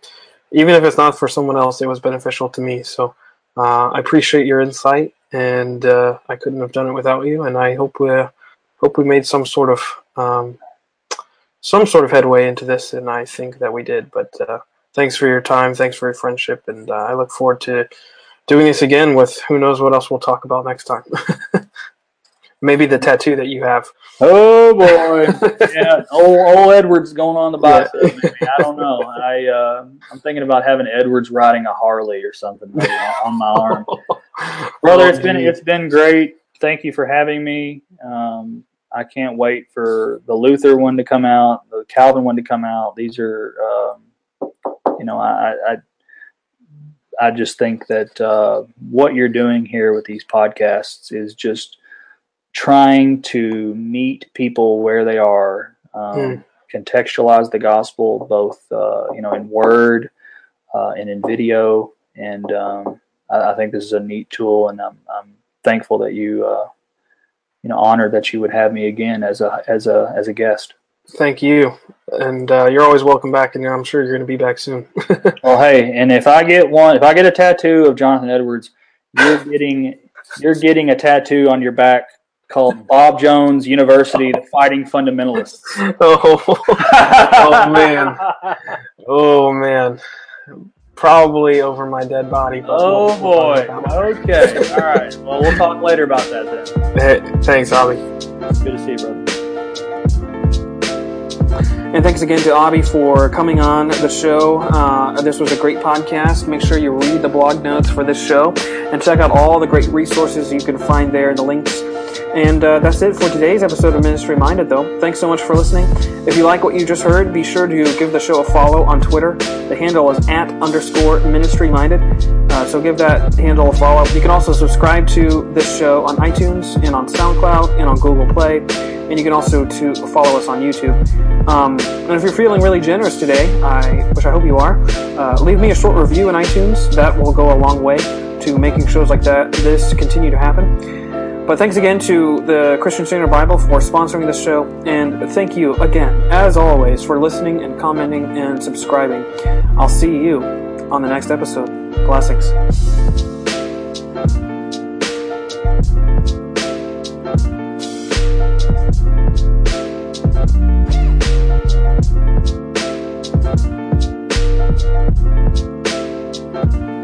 even if it's not for someone else, it was beneficial to me. So uh, I appreciate your insight, and uh, I couldn't have done it without you. And I hope we hope we made some sort of um, some sort of headway into this, and I think that we did. But uh, thanks for your time, thanks for your friendship, and uh, I look forward to doing this again with who knows what else we'll talk about next time. Maybe the tattoo that you have. Oh boy, yeah, old, old Edwards going on the bicep. Yeah. Maybe. I don't know. I uh, I'm thinking about having Edwards riding a Harley or something on my arm. Brother, it's been it's been great. Thank you for having me. Um, I can't wait for the Luther one to come out, the Calvin one to come out. These are, um, you know, I, I I just think that uh, what you're doing here with these podcasts is just trying to meet people where they are, um, mm. contextualize the gospel both uh, you know in word uh, and in video, and um, I, I, think this is a neat tool, and I'm, I'm thankful that you uh, you know honored that you would have me again as a as a as a guest. Thank you, and uh, you're always welcome back, and I'm sure you're going to be back soon. well, hey, and if I get one, if I get a tattoo of Jonathan Edwards, you're getting you're getting a tattoo on your back called Bob Jones University, the Fighting Fundamentalists. oh, oh man, oh man, probably over my dead body. Oh we'll, boy. okay. All right. Well, we'll talk later about that then. Hey, thanks, Avi. Good to see you, brother. And thanks again to Avi for coming on the show. Uh, this was a great podcast. Make sure you read the blog notes for this show and check out all the great resources you can find there, the links and uh, that's it for today's episode of Ministry Minded, though. Thanks so much for listening. If you like what you just heard, be sure to give the show a follow on Twitter. The handle is at underscore ministry minded. Uh, so give that handle a follow. You can also subscribe to this show on iTunes and on SoundCloud and on Google Play. And you can also to follow us on YouTube. Um, and if you're feeling really generous today, I, which I hope you are, uh, leave me a short review in iTunes. That will go a long way to making shows like that this continue to happen. But thanks again to the Christian Standard Bible for sponsoring this show, and thank you again, as always, for listening and commenting and subscribing. I'll see you on the next episode. Classics. Thank you.